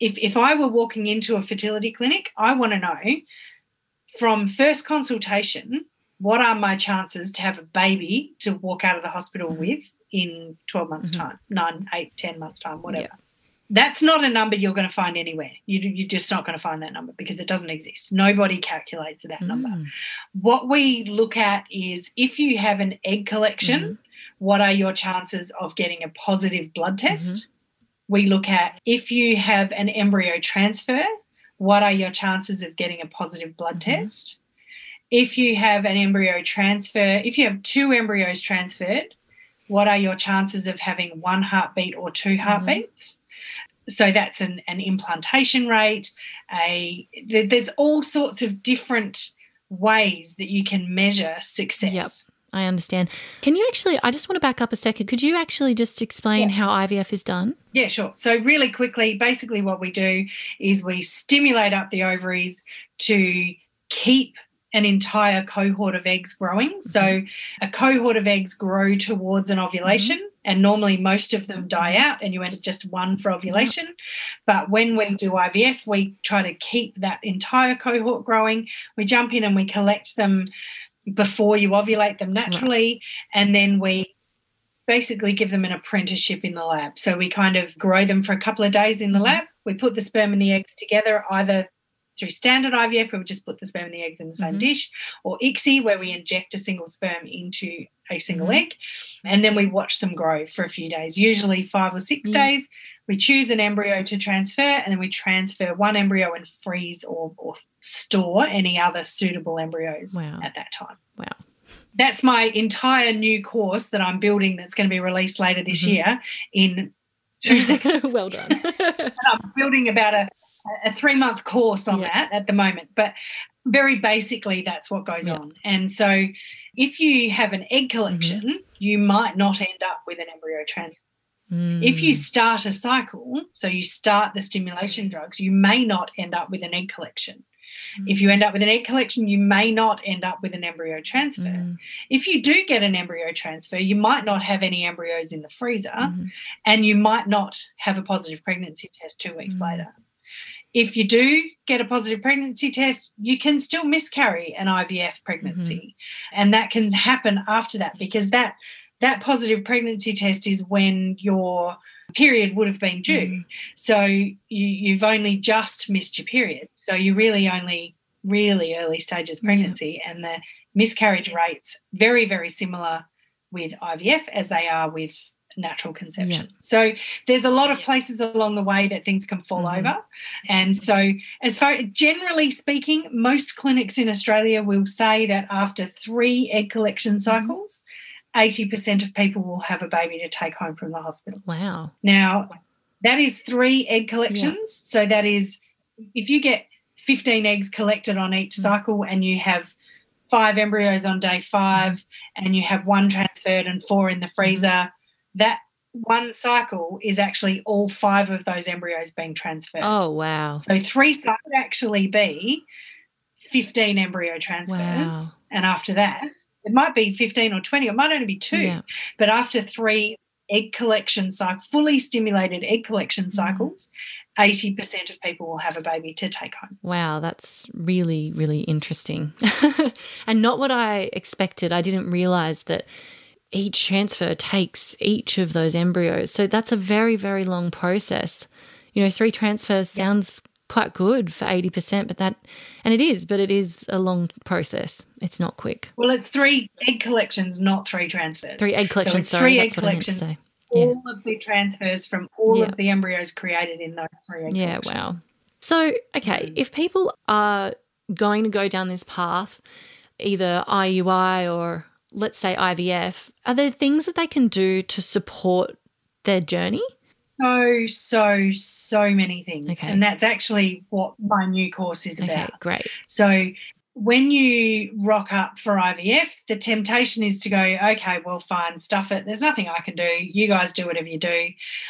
if, if I were walking into a fertility clinic, I want to know from first consultation, what are my chances to have a baby to walk out of the hospital mm-hmm. with in 12 months' mm-hmm. time, nine, eight, 10 months' time, whatever. Yeah. That's not a number you're going to find anywhere. You, you're just not going to find that number because it doesn't exist. Nobody calculates that mm. number. What we look at is if you have an egg collection, mm-hmm. what are your chances of getting a positive blood test? We look at if you have an embryo transfer, what are your chances of getting a positive blood mm-hmm. test? If you have an embryo transfer, if you have two embryos transferred, what are your chances of having one heartbeat or two mm-hmm. heartbeats? Mm-hmm. So that's an, an implantation rate. A there's all sorts of different ways that you can measure success. Yep. I understand. Can you actually, I just want to back up a second. Could you actually just explain yeah. how IVF is done? Yeah, sure. So, really quickly, basically, what we do is we stimulate up the ovaries to keep an entire cohort of eggs growing. Mm-hmm. So, a cohort of eggs grow towards an ovulation. Mm-hmm. And normally, most of them die out, and you end up just one for ovulation. But when we do IVF, we try to keep that entire cohort growing. We jump in and we collect them before you ovulate them naturally. Right. And then we basically give them an apprenticeship in the lab. So we kind of grow them for a couple of days in the mm-hmm. lab. We put the sperm and the eggs together either through standard IVF, where we just put the sperm and the eggs in the same mm-hmm. dish, or ICSI, where we inject a single sperm into a single mm-hmm. egg, and then we watch them grow for a few days, usually five or six days. We choose an embryo to transfer, and then we transfer one embryo and freeze or, or store any other suitable embryos wow. at that time. Wow. That's my entire new course that I'm building that's going to be released later this mm-hmm. year in two seconds. well done. I'm building about a, a three month course on yeah. that at the moment. But very basically, that's what goes yeah. on. And so if you have an egg collection, mm-hmm. you might not end up with an embryo transfer. Mm. If you start a cycle, so you start the stimulation drugs, you may not end up with an egg collection. Mm. If you end up with an egg collection, you may not end up with an embryo transfer. Mm. If you do get an embryo transfer, you might not have any embryos in the freezer mm. and you might not have a positive pregnancy test two weeks later. If you do get a positive pregnancy test, you can still miscarry an IVF pregnancy. Mm-hmm. And that can happen after that because that that positive pregnancy test is when your period would have been due. Mm. So you, you've only just missed your period. So you're really only really early stages pregnancy yeah. and the miscarriage rates very very similar with IVF as they are with natural conception. Yeah. So there's a lot of places along the way that things can fall mm-hmm. over. And so as far generally speaking, most clinics in Australia will say that after 3 egg collection mm-hmm. cycles, mm-hmm 80% of people will have a baby to take home from the hospital. Wow. Now, that is three egg collections. Yeah. So that is, if you get 15 eggs collected on each mm. cycle and you have five embryos on day five mm. and you have one transferred and four in the freezer, mm. that one cycle is actually all five of those embryos being transferred. Oh, wow. So three cycles actually be 15 embryo transfers. Wow. And after that, it might be 15 or 20, it might only be two. Yeah. But after three egg collection cycles, fully stimulated egg collection mm. cycles, mm. 80% of people will have a baby to take home. Wow, that's really, really interesting. and not what I expected. I didn't realize that each transfer takes each of those embryos. So that's a very, very long process. You know, three transfers sounds quite good for 80%, but that, and it is, but it is a long process. It's not quick. Well, it's three egg collections, not three transfers. Three egg collections, so sorry, three egg collections. Yeah. All of the transfers from all yeah. of the embryos created in those three egg Yeah, wow. So, okay, mm. if people are going to go down this path, either IUI or let's say IVF, are there things that they can do to support their journey? So so so many things okay. and that's actually what my new course is okay, about great so when you rock up for IVF, the temptation is to go, okay, well, fine, stuff it. There's nothing I can do. You guys do whatever you do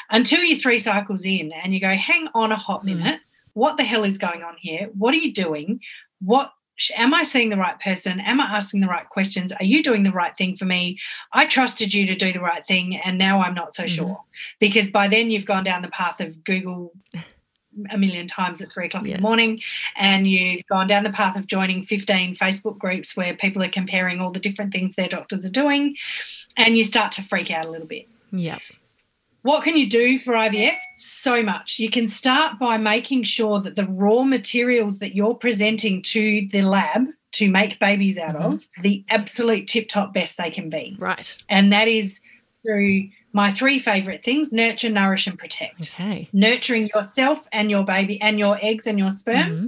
until you're three cycles in and you go, hang on a hot mm. minute. What the hell is going on here? What are you doing? What am I seeing the right person? Am I asking the right questions? Are you doing the right thing for me? I trusted you to do the right thing, and now I'm not so mm-hmm. sure. Because by then you've gone down the path of Google a million times at three o'clock yes. in the morning, and you've gone down the path of joining 15 Facebook groups where people are comparing all the different things their doctors are doing, and you start to freak out a little bit. Yeah. What can you do for IVF? So much. You can start by making sure that the raw materials that you're presenting to the lab to make babies out mm-hmm. of the absolute tip top best they can be. Right. And that is through my three favorite things nurture, nourish, and protect. Okay. Nurturing yourself and your baby and your eggs and your sperm. Mm-hmm.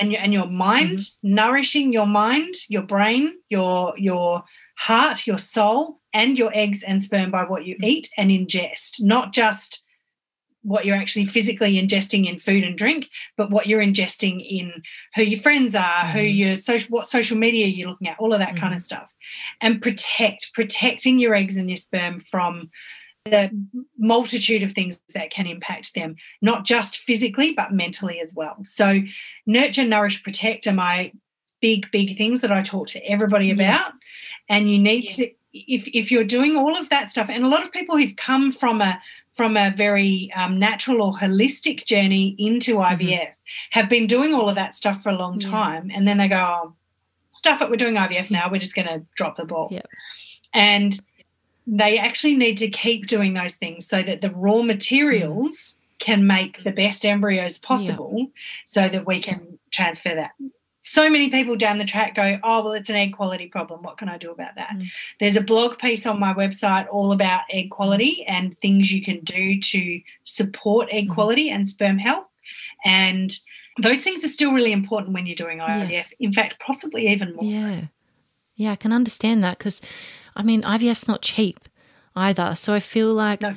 And your, and your mind, mm-hmm. nourishing your mind, your brain, your your heart, your soul, and your eggs and sperm by what you mm-hmm. eat and ingest, not just what you're actually physically ingesting in food and drink, but what you're ingesting in who your friends are, mm-hmm. who your social what social media you're looking at, all of that mm-hmm. kind of stuff. And protect, protecting your eggs and your sperm from the multitude of things that can impact them, not just physically, but mentally as well. So, nurture, nourish, protect are my big, big things that I talk to everybody about. Yeah. And you need yeah. to, if, if you're doing all of that stuff, and a lot of people who've come from a from a very um, natural or holistic journey into IVF mm-hmm. have been doing all of that stuff for a long time. And then they go, oh, stuff it, we're doing IVF now, we're just going to drop the ball. Yep. And they actually need to keep doing those things so that the raw materials mm. can make the best embryos possible so that we can transfer that so many people down the track go, oh, well, it's an egg quality problem. What can I do about that? Mm. There's a blog piece on my website all about egg quality and things you can do to support egg mm. quality and sperm health. And those things are still really important when you're doing IVF. Yeah. In fact, possibly even more. Yeah. Yeah, I can understand that because, I mean, IVF's not cheap either. So I feel like. No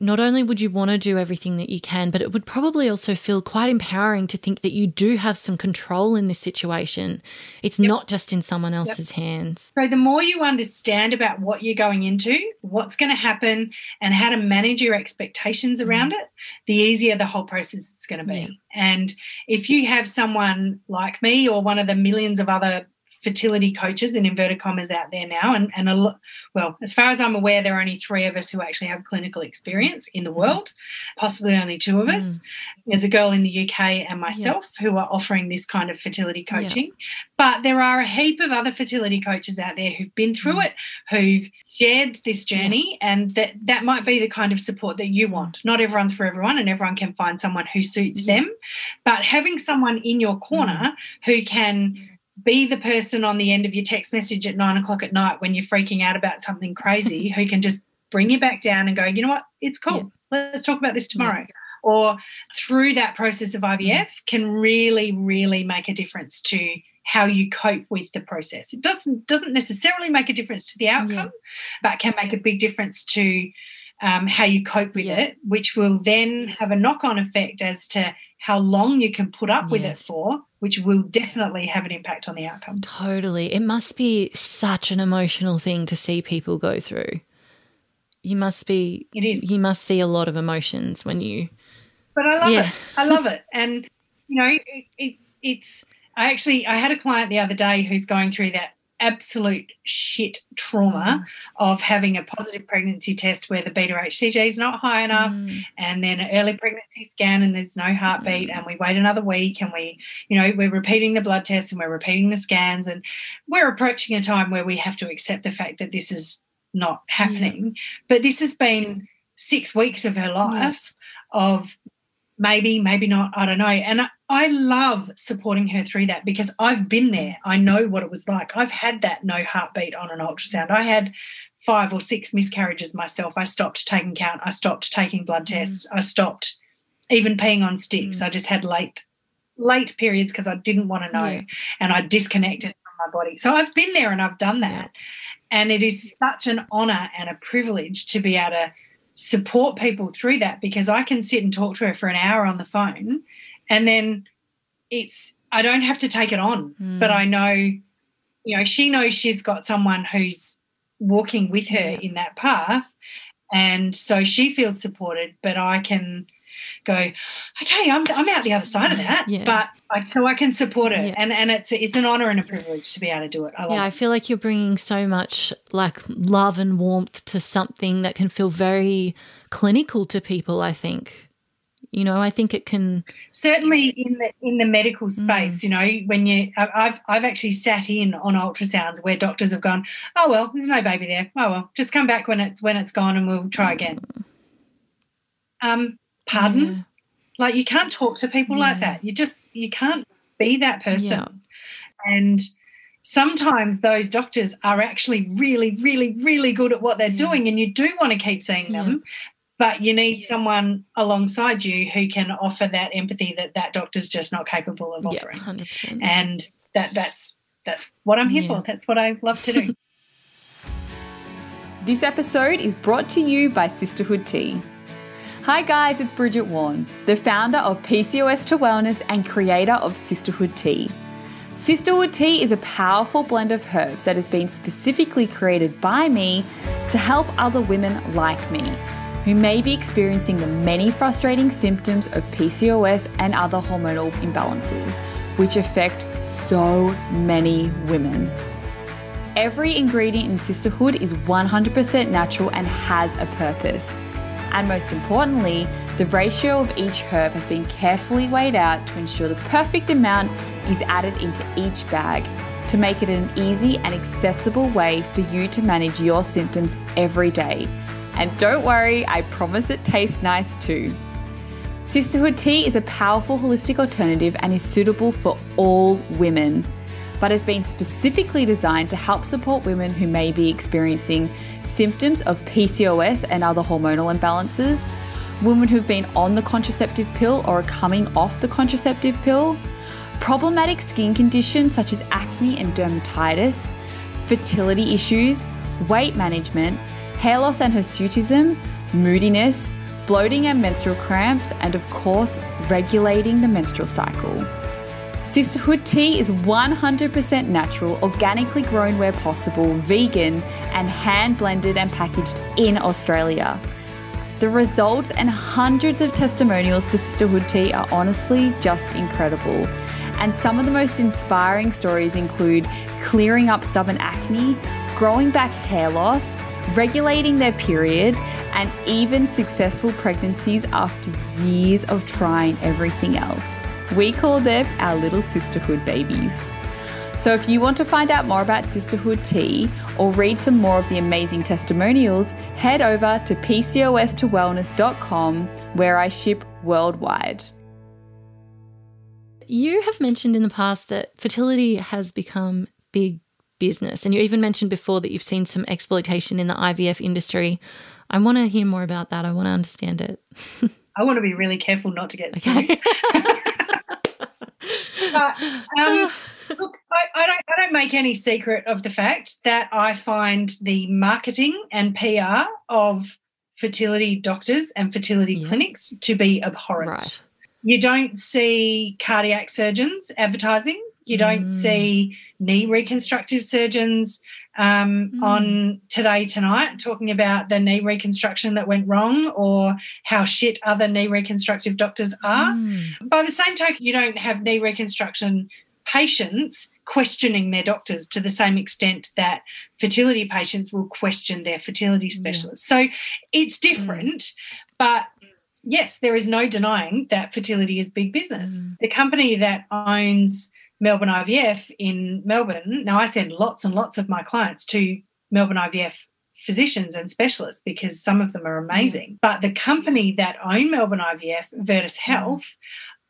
not only would you want to do everything that you can, but it would probably also feel quite empowering to think that you do have some control in this situation. It's yep. not just in someone else's yep. hands. So, the more you understand about what you're going into, what's going to happen, and how to manage your expectations mm. around it, the easier the whole process is going to be. Yeah. And if you have someone like me or one of the millions of other fertility coaches in inverted commas out there now and, and a lot well as far as i'm aware there are only three of us who actually have clinical experience in the world possibly only two of us mm. there's a girl in the uk and myself yeah. who are offering this kind of fertility coaching yeah. but there are a heap of other fertility coaches out there who've been through mm. it who've shared this journey yeah. and that that might be the kind of support that you want not everyone's for everyone and everyone can find someone who suits them but having someone in your corner mm. who can be the person on the end of your text message at nine o'clock at night when you're freaking out about something crazy who can just bring you back down and go, you know what, it's cool. Yeah. Let's talk about this tomorrow. Yeah. Or through that process of IVF mm-hmm. can really, really make a difference to how you cope with the process. It doesn't doesn't necessarily make a difference to the outcome, yeah. but can make a big difference to um, how you cope with it, which will then have a knock on effect as to how long you can put up with it for, which will definitely have an impact on the outcome. Totally. It must be such an emotional thing to see people go through. You must be it is. You must see a lot of emotions when you But I love yeah. it. I love it. And you know, it, it, it's I actually I had a client the other day who's going through that absolute shit trauma mm. of having a positive pregnancy test where the beta HCG is not high enough mm. and then an early pregnancy scan and there's no heartbeat mm. and we wait another week and we you know we're repeating the blood tests and we're repeating the scans and we're approaching a time where we have to accept the fact that this is not happening yeah. but this has been 6 weeks of her life yeah. of maybe maybe not i don't know and I, love supporting her through that because I've been there. I know what it was like. I've had that no heartbeat on an ultrasound. I had five or six miscarriages myself. I stopped taking count. I stopped taking blood mm. tests. Mm. I stopped even peeing on sticks. Mm. I just had late late periods because I didn't want to know yeah. and I disconnected from my body. So I've been there and I've done that. Yeah. And it is such an honor and a privilege to be able to support people through that because I can sit and talk to her for an hour on the phone and then it's I don't have to take it on, mm. but I know, you know, she knows she's got someone who's walking with her yeah. in that path, and so she feels supported. But I can go, okay, I'm I'm out the other side of that, yeah. but I, so I can support it, yeah. and and it's it's an honor and a privilege to be able to do it. I yeah, it. I feel like you're bringing so much like love and warmth to something that can feel very clinical to people. I think You know, I think it can certainly in the in the medical mm. space. Mm. You know, when you I've I've actually sat in on ultrasounds where doctors have gone, oh well, there's no baby there. Oh well, just come back when it's when it's gone and we'll try again. Um, pardon, yeah. like you can't talk to people yeah. like that. You just you can't be that person, yeah. and sometimes those doctors are actually really, really, really good at what they're doing, and you do want to keep seeing them but you need someone alongside you who can offer that empathy that that doctor's just not capable of offering. Yeah, 100%. And that that's that's what I'm here yeah. for. That's what I love to do. this episode is brought to you by Sisterhood Tea. Hi guys, it's Bridget Warne, the founder of PCOS to Wellness and creator of Sisterhood Tea. Sisterhood Tea is a powerful blend of herbs that has been specifically created by me to help other women like me who may be experiencing the many frustrating symptoms of PCOS and other hormonal imbalances, which affect so many women. Every ingredient in Sisterhood is 100% natural and has a purpose. And most importantly, the ratio of each herb has been carefully weighed out to ensure the perfect amount is added into each bag to make it an easy and accessible way for you to manage your symptoms every day and don't worry, I promise it tastes nice too. Sisterhood tea is a powerful holistic alternative and is suitable for all women, but has been specifically designed to help support women who may be experiencing symptoms of PCOS and other hormonal imbalances, women who've been on the contraceptive pill or are coming off the contraceptive pill, problematic skin conditions such as acne and dermatitis, fertility issues, weight management, hair loss and hirsutism, moodiness, bloating and menstrual cramps, and of course, regulating the menstrual cycle. Sisterhood tea is 100% natural, organically grown where possible, vegan, and hand blended and packaged in Australia. The results and hundreds of testimonials for Sisterhood tea are honestly just incredible. And some of the most inspiring stories include clearing up stubborn acne, growing back hair loss, regulating their period, and even successful pregnancies after years of trying everything else. We call them our little sisterhood babies. So, if you want to find out more about Sisterhood Tea or read some more of the amazing testimonials, head over to PCOS2wellness.com where I ship worldwide. You have mentioned in the past that fertility has become big business. And you even mentioned before that you've seen some exploitation in the IVF industry. I want to hear more about that. I want to understand it. I want to be really careful not to get sued. Okay. but um, look, I, I, don't, I don't make any secret of the fact that I find the marketing and PR of fertility doctors and fertility yeah. clinics to be abhorrent. Right. You don't see cardiac surgeons advertising. You don't mm. see knee reconstructive surgeons um, mm. on Today Tonight talking about the knee reconstruction that went wrong or how shit other knee reconstructive doctors are. Mm. By the same token, you don't have knee reconstruction patients questioning their doctors to the same extent that fertility patients will question their fertility specialists. Yeah. So it's different, mm. but yes, there is no denying that fertility is big business. Mm. The company that owns Melbourne IVF in Melbourne. Now, I send lots and lots of my clients to Melbourne IVF physicians and specialists because some of them are amazing. Mm. But the company that own Melbourne IVF, Virtus mm. Health,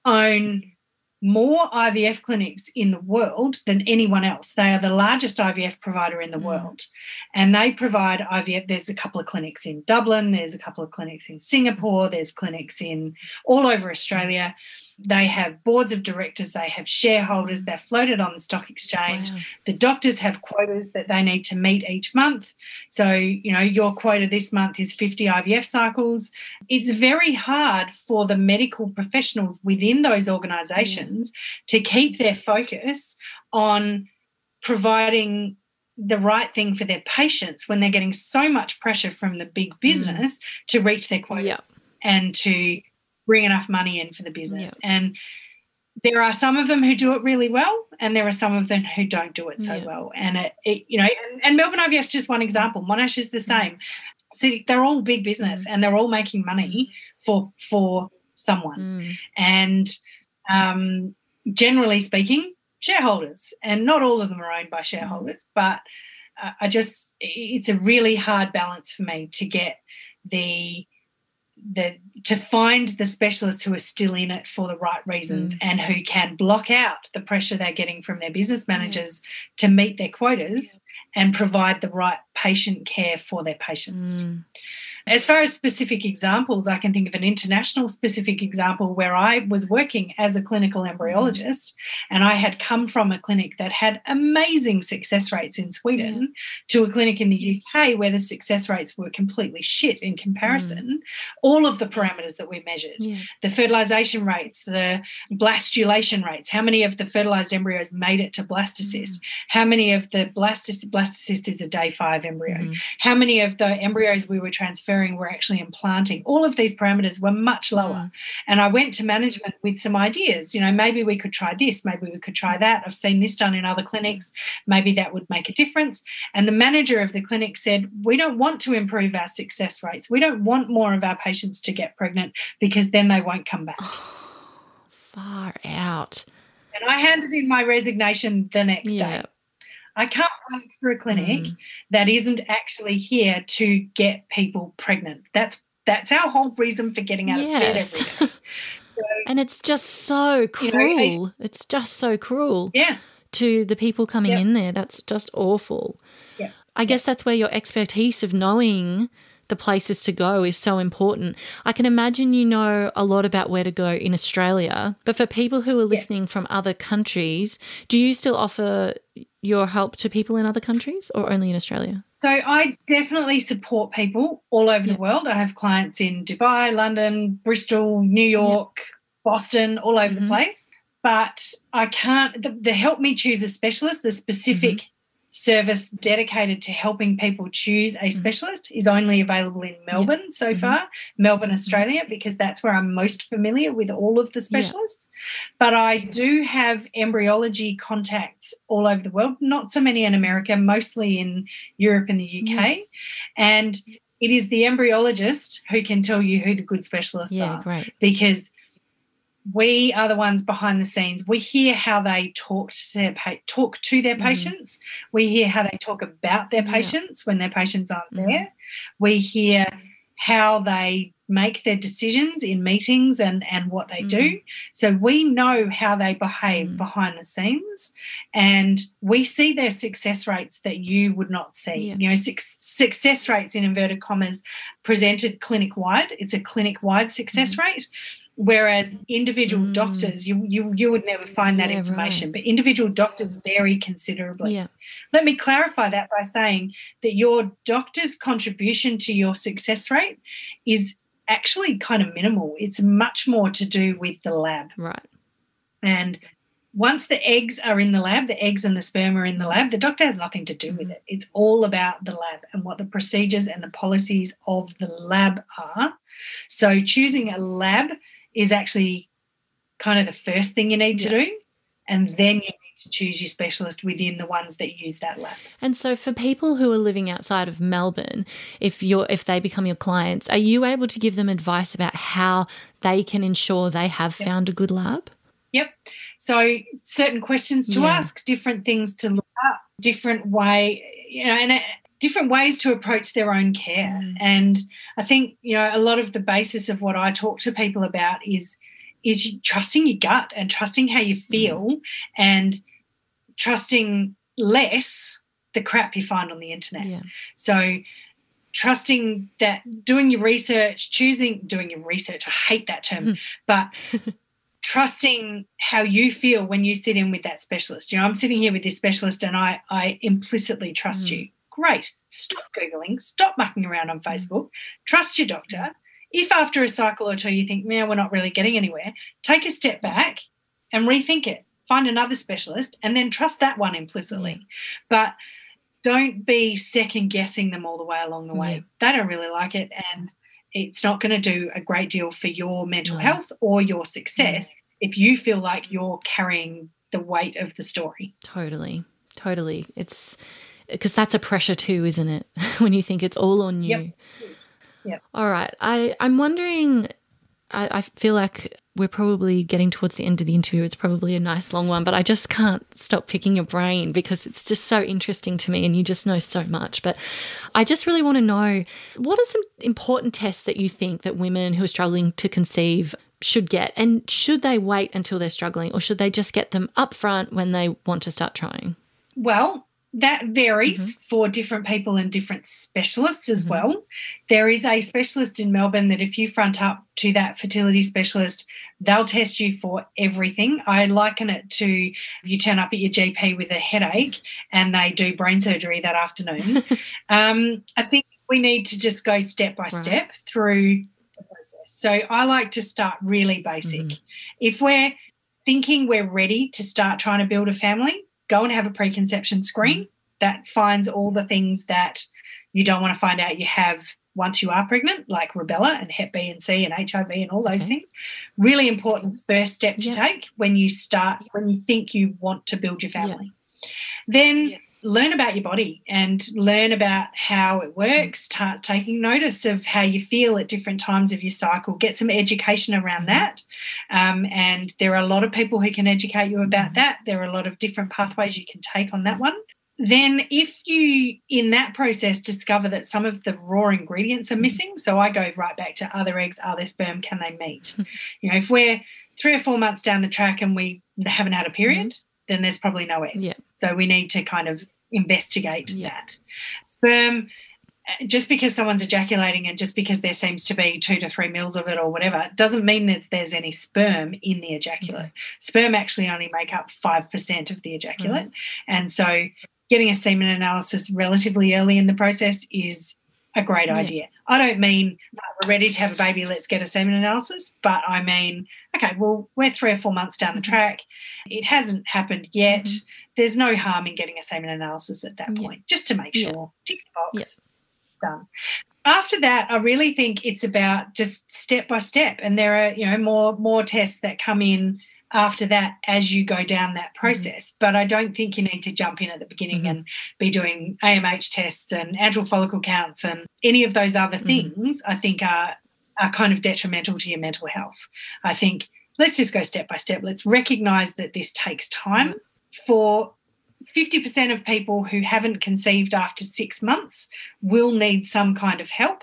own more IVF clinics in the world than anyone else. They are the largest IVF provider in the mm. world. And they provide IVF. There's a couple of clinics in Dublin, there's a couple of clinics in Singapore, there's clinics in all over Australia. They have boards of directors, they have shareholders, they're floated on the stock exchange. Wow. The doctors have quotas that they need to meet each month. So, you know, your quota this month is 50 IVF cycles. It's very hard for the medical professionals within those organizations yeah. to keep their focus on providing the right thing for their patients when they're getting so much pressure from the big mm. business mm. to reach their quotas yep. and to bring enough money in for the business. And there are some of them who do it really well, and there are some of them who don't do it so yeah. well. And it, it, you know, and, and Melbourne IVF is just one example. Monash is the mm. same. So they're all big business, mm. and they're all making money for for someone. Mm. And um, generally speaking, shareholders, and not all of them are owned by shareholders, but uh, I just, it's a really hard balance for me to get the the to find the specialists who are still in it for the right reasons mm. and who can block out the pressure they're getting from their business managers yeah. to meet their quotas yeah. and provide the right patient care for their patients. Mm. As far as specific examples, I can think of an international specific example where I was working as a clinical embryologist and I had come from a clinic that had amazing success rates in Sweden yeah. to a clinic in the UK where the success rates were completely shit in comparison. Mm. All of the parameters that we measured yeah. the fertilization rates, the blastulation rates, how many of the fertilized embryos made it to blastocyst, mm. how many of the blastocyst, blastocyst is a day five embryo, mm. how many of the embryos we were transferring were actually implanting. All of these parameters were much lower. Mm. And I went to management with some ideas. You know, maybe we could try this, maybe we could try that. I've seen this done in other clinics. Maybe that would make a difference. And the manager of the clinic said, We don't want to improve our success rates. We don't want more of our patients to get pregnant because then they won't come back. far out. And I handed in my resignation the next yeah. day. I can't work for a clinic mm. that isn't actually here to get people pregnant. That's that's our whole reason for getting out yes. of bed every day. So, and it's just so cruel. You know, it's just so cruel. Yeah. To the people coming yep. in there. That's just awful. Yeah. I guess that's where your expertise of knowing the places to go is so important. I can imagine you know a lot about where to go in Australia, but for people who are listening yes. from other countries, do you still offer your help to people in other countries or only in Australia? So I definitely support people all over the world. I have clients in Dubai, London, Bristol, New York. Boston, all over mm-hmm. the place. But I can't, the, the, help me choose a specialist, the specific mm-hmm service dedicated to helping people choose a mm. specialist is only available in Melbourne yep. so mm-hmm. far, Melbourne, Australia, because that's where I'm most familiar with all of the specialists. Yep. But I do have embryology contacts all over the world, not so many in America, mostly in Europe and the UK. Yep. And it is the embryologist who can tell you who the good specialists yeah, are. Great. Because we are the ones behind the scenes. We hear how they talk to their pa- talk to their mm-hmm. patients. We hear how they talk about their patients yeah. when their patients aren't mm-hmm. there. We hear how they make their decisions in meetings and and what they mm-hmm. do. So we know how they behave mm-hmm. behind the scenes, and we see their success rates that you would not see. Yeah. You know, su- success rates in inverted commas presented clinic wide. It's a clinic wide success mm-hmm. rate whereas individual mm. doctors you, you you would never find that yeah, information right. but individual doctors vary considerably yeah. let me clarify that by saying that your doctor's contribution to your success rate is actually kind of minimal it's much more to do with the lab right and once the eggs are in the lab, the eggs and the sperm are in the lab, the doctor has nothing to do with mm-hmm. it. It's all about the lab and what the procedures and the policies of the lab are. So, choosing a lab is actually kind of the first thing you need to do. And then you need to choose your specialist within the ones that use that lab. And so for people who are living outside of Melbourne, if you're if they become your clients, are you able to give them advice about how they can ensure they have yep. found a good lab? Yep. So certain questions to yeah. ask, different things to look up, different way, you know, and different ways to approach their own care. Mm. And I think, you know, a lot of the basis of what I talk to people about is is trusting your gut and trusting how you mm. feel mm. and trusting less the crap you find on the internet. Yeah. So trusting that doing your research, choosing doing your research, I hate that term, but trusting how you feel when you sit in with that specialist. You know, I'm sitting here with this specialist and I I implicitly trust mm. you great. Stop Googling, stop mucking around on mm. Facebook, trust your doctor. If after a cycle or two you think, man, we're not really getting anywhere, take a step back and rethink it. Find another specialist and then trust that one implicitly. But don't be second guessing them all the way along the way. Yeah. They don't really like it and it's not going to do a great deal for your mental no. health or your success if you feel like you're carrying the weight of the story. Totally. Totally. It's because that's a pressure too, isn't it? when you think it's all on you. Yep. Yep. All right. I, I'm wondering I, I feel like we're probably getting towards the end of the interview. It's probably a nice long one, but I just can't stop picking your brain because it's just so interesting to me and you just know so much. But I just really want to know what are some important tests that you think that women who are struggling to conceive should get? And should they wait until they're struggling or should they just get them up front when they want to start trying? Well, that varies mm-hmm. for different people and different specialists as mm-hmm. well. There is a specialist in Melbourne that if you front up to that fertility specialist, they'll test you for everything. I liken it to if you turn up at your GP with a headache and they do brain surgery that afternoon. um, I think we need to just go step by step through the process. So I like to start really basic. Mm-hmm. If we're thinking we're ready to start trying to build a family, go and have a preconception screen mm-hmm. that finds all the things that you don't want to find out you have once you are pregnant, like rubella and Hep B and C and HIV and all those okay. things. Really important first step to take when you start, when you think you want to build your family. Then learn about your body and learn about how it works, start taking notice of how you feel at different times of your cycle, get some education around mm-hmm. that. Um, and there are a lot of people who can educate you about mm-hmm. that. There are a lot of different pathways you can take on that one. Then, if you in that process discover that some of the raw ingredients are mm-hmm. missing, so I go right back to are there eggs, are there sperm, can they meet? you know, if we're three or four months down the track and we haven't had a period, then there's probably no eggs. Yeah. So we need to kind of investigate yeah. that. Sperm, just because someone's ejaculating and just because there seems to be two to three mils of it or whatever, doesn't mean that there's any sperm in the ejaculate. Sperm actually only make up 5% of the ejaculate. Mm. And so getting a semen analysis relatively early in the process is a great yeah. idea. I don't mean we're ready to have a baby, let's get a semen analysis, but I mean, okay, well, we're three or four months down the mm-hmm. track. It hasn't happened yet. Mm-hmm. There's no harm in getting a semen analysis at that point, just to make sure. Yeah. Tick the box, yeah. done. After that, I really think it's about just step by step, and there are you know more more tests that come in after that as you go down that mm-hmm. process. Mm-hmm. But I don't think you need to jump in at the beginning mm-hmm. and be doing AMH tests and antral follicle counts and any of those other mm-hmm. things, I think are are kind of detrimental to your mental health. I think let's just go step by step. Let's recognize that this takes time for 50% of people who haven't conceived after six months will need some kind of help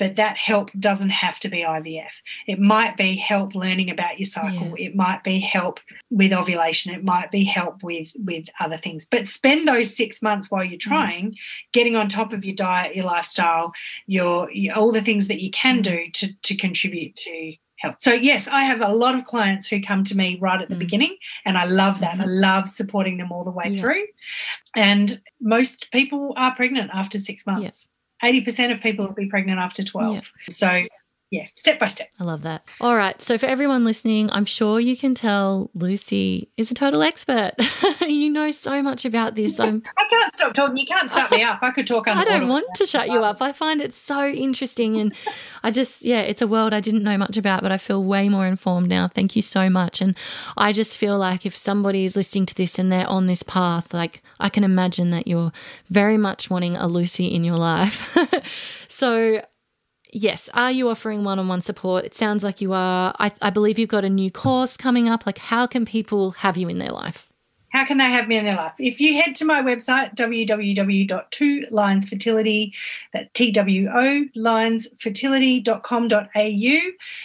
but that help doesn't have to be IVF. It might be help learning about your cycle. Yeah. It might be help with ovulation. It might be help with with other things. But spend those six months while you're mm. trying, mm. getting on top of your diet, your lifestyle, your, your all the things that you can mm. do to to contribute to health. So yes, I have a lot of clients who come to me right at the mm. beginning, and I love that. Mm-hmm. I love supporting them all the way yeah. through. And most people are pregnant after six months. 80% of people will be pregnant after 12. Yeah. So yeah, step by step. I love that. All right. So, for everyone listening, I'm sure you can tell Lucy is a total expert. you know so much about this. I'm... I can't stop talking. You can't shut me up. I could talk. I don't want to shut you up. I find it so interesting. And I just, yeah, it's a world I didn't know much about, but I feel way more informed now. Thank you so much. And I just feel like if somebody is listening to this and they're on this path, like I can imagine that you're very much wanting a Lucy in your life. so, yes, are you offering one on one support? It sounds like you are. I, I believe you've got a new course coming up. Like, how can people have you in their life? How can they have me in their life? If you head to my website, www.two that's T-W-O, linesfertility.com.au,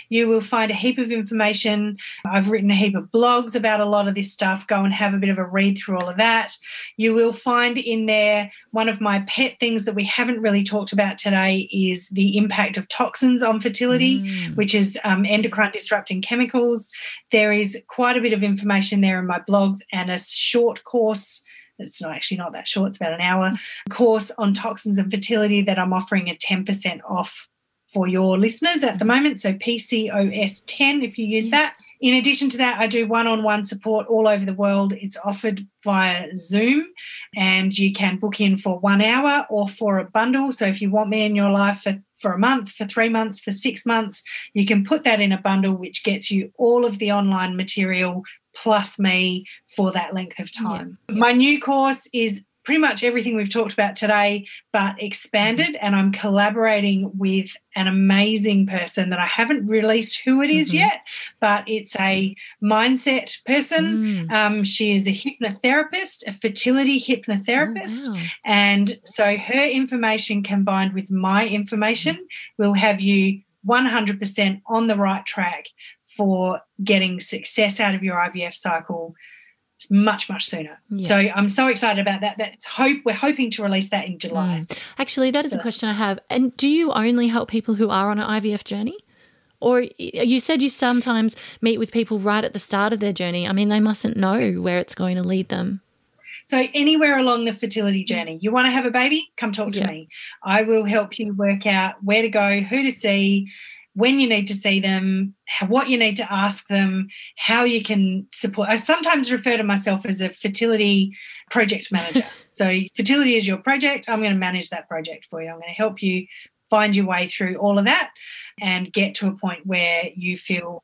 you will find a heap of information. I've written a heap of blogs about a lot of this stuff. Go and have a bit of a read through all of that. You will find in there one of my pet things that we haven't really talked about today is the impact of toxins on fertility, mm. which is um, endocrine disrupting chemicals. There is quite a bit of information there in my blogs and a short course it's not actually not that short, it's about an hour course on toxins and fertility that I'm offering a 10% off for your listeners at the moment. So PCOS 10 if you use that. In addition to that, I do one on one support all over the world. It's offered via Zoom and you can book in for one hour or for a bundle. So if you want me in your life for, for a month, for three months, for six months, you can put that in a bundle, which gets you all of the online material plus me for that length of time. Yeah. My new course is pretty much everything we've talked about today, but expanded. Mm-hmm. And I'm collaborating with an amazing person that I haven't released who it is mm-hmm. yet, but it's a mindset person. Mm. Um, she is a hypnotherapist, a fertility hypnotherapist. Oh, wow. And so her information combined with my information mm-hmm. will have you 100% on the right track for getting success out of your IVF cycle much much sooner. Yeah. So I'm so excited about that. That's hope we're hoping to release that in July. Mm. Actually, that is so a question I have. And do you only help people who are on an IVF journey? Or you said you sometimes meet with people right at the start of their journey. I mean, they mustn't know where it's going to lead them. So anywhere along the fertility journey, you want to have a baby, come talk to yeah. me. I will help you work out where to go, who to see, when you need to see them, what you need to ask them, how you can support. I sometimes refer to myself as a fertility project manager. so, fertility is your project. I'm going to manage that project for you. I'm going to help you find your way through all of that and get to a point where you feel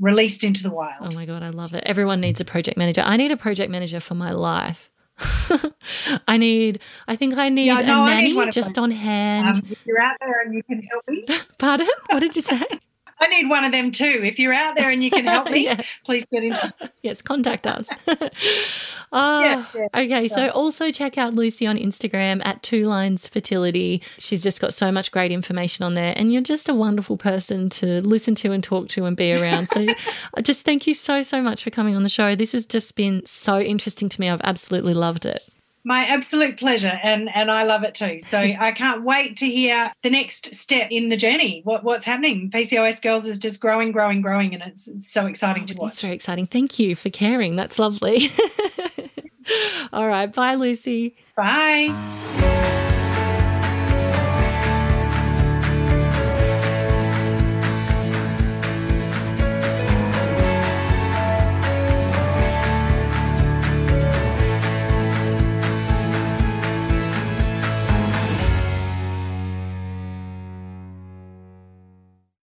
released into the wild. Oh my God, I love it. Everyone needs a project manager. I need a project manager for my life. I need, I think I need yeah, no, a nanny just on hand. Um, you're out there and you can help me. Pardon? What did you say? I need one of them too. If you're out there and you can help me, yeah. please get in touch. yes, contact us. oh, yes, yes, okay, so also check out Lucy on Instagram at Two Lines Fertility. She's just got so much great information on there, and you're just a wonderful person to listen to and talk to and be around. So, just thank you so so much for coming on the show. This has just been so interesting to me. I've absolutely loved it. My absolute pleasure, and and I love it too. So I can't wait to hear the next step in the journey. What what's happening? PCOS Girls is just growing, growing, growing, and it's, it's so exciting oh, to watch. It's very exciting. Thank you for caring. That's lovely. All right, bye, Lucy. Bye.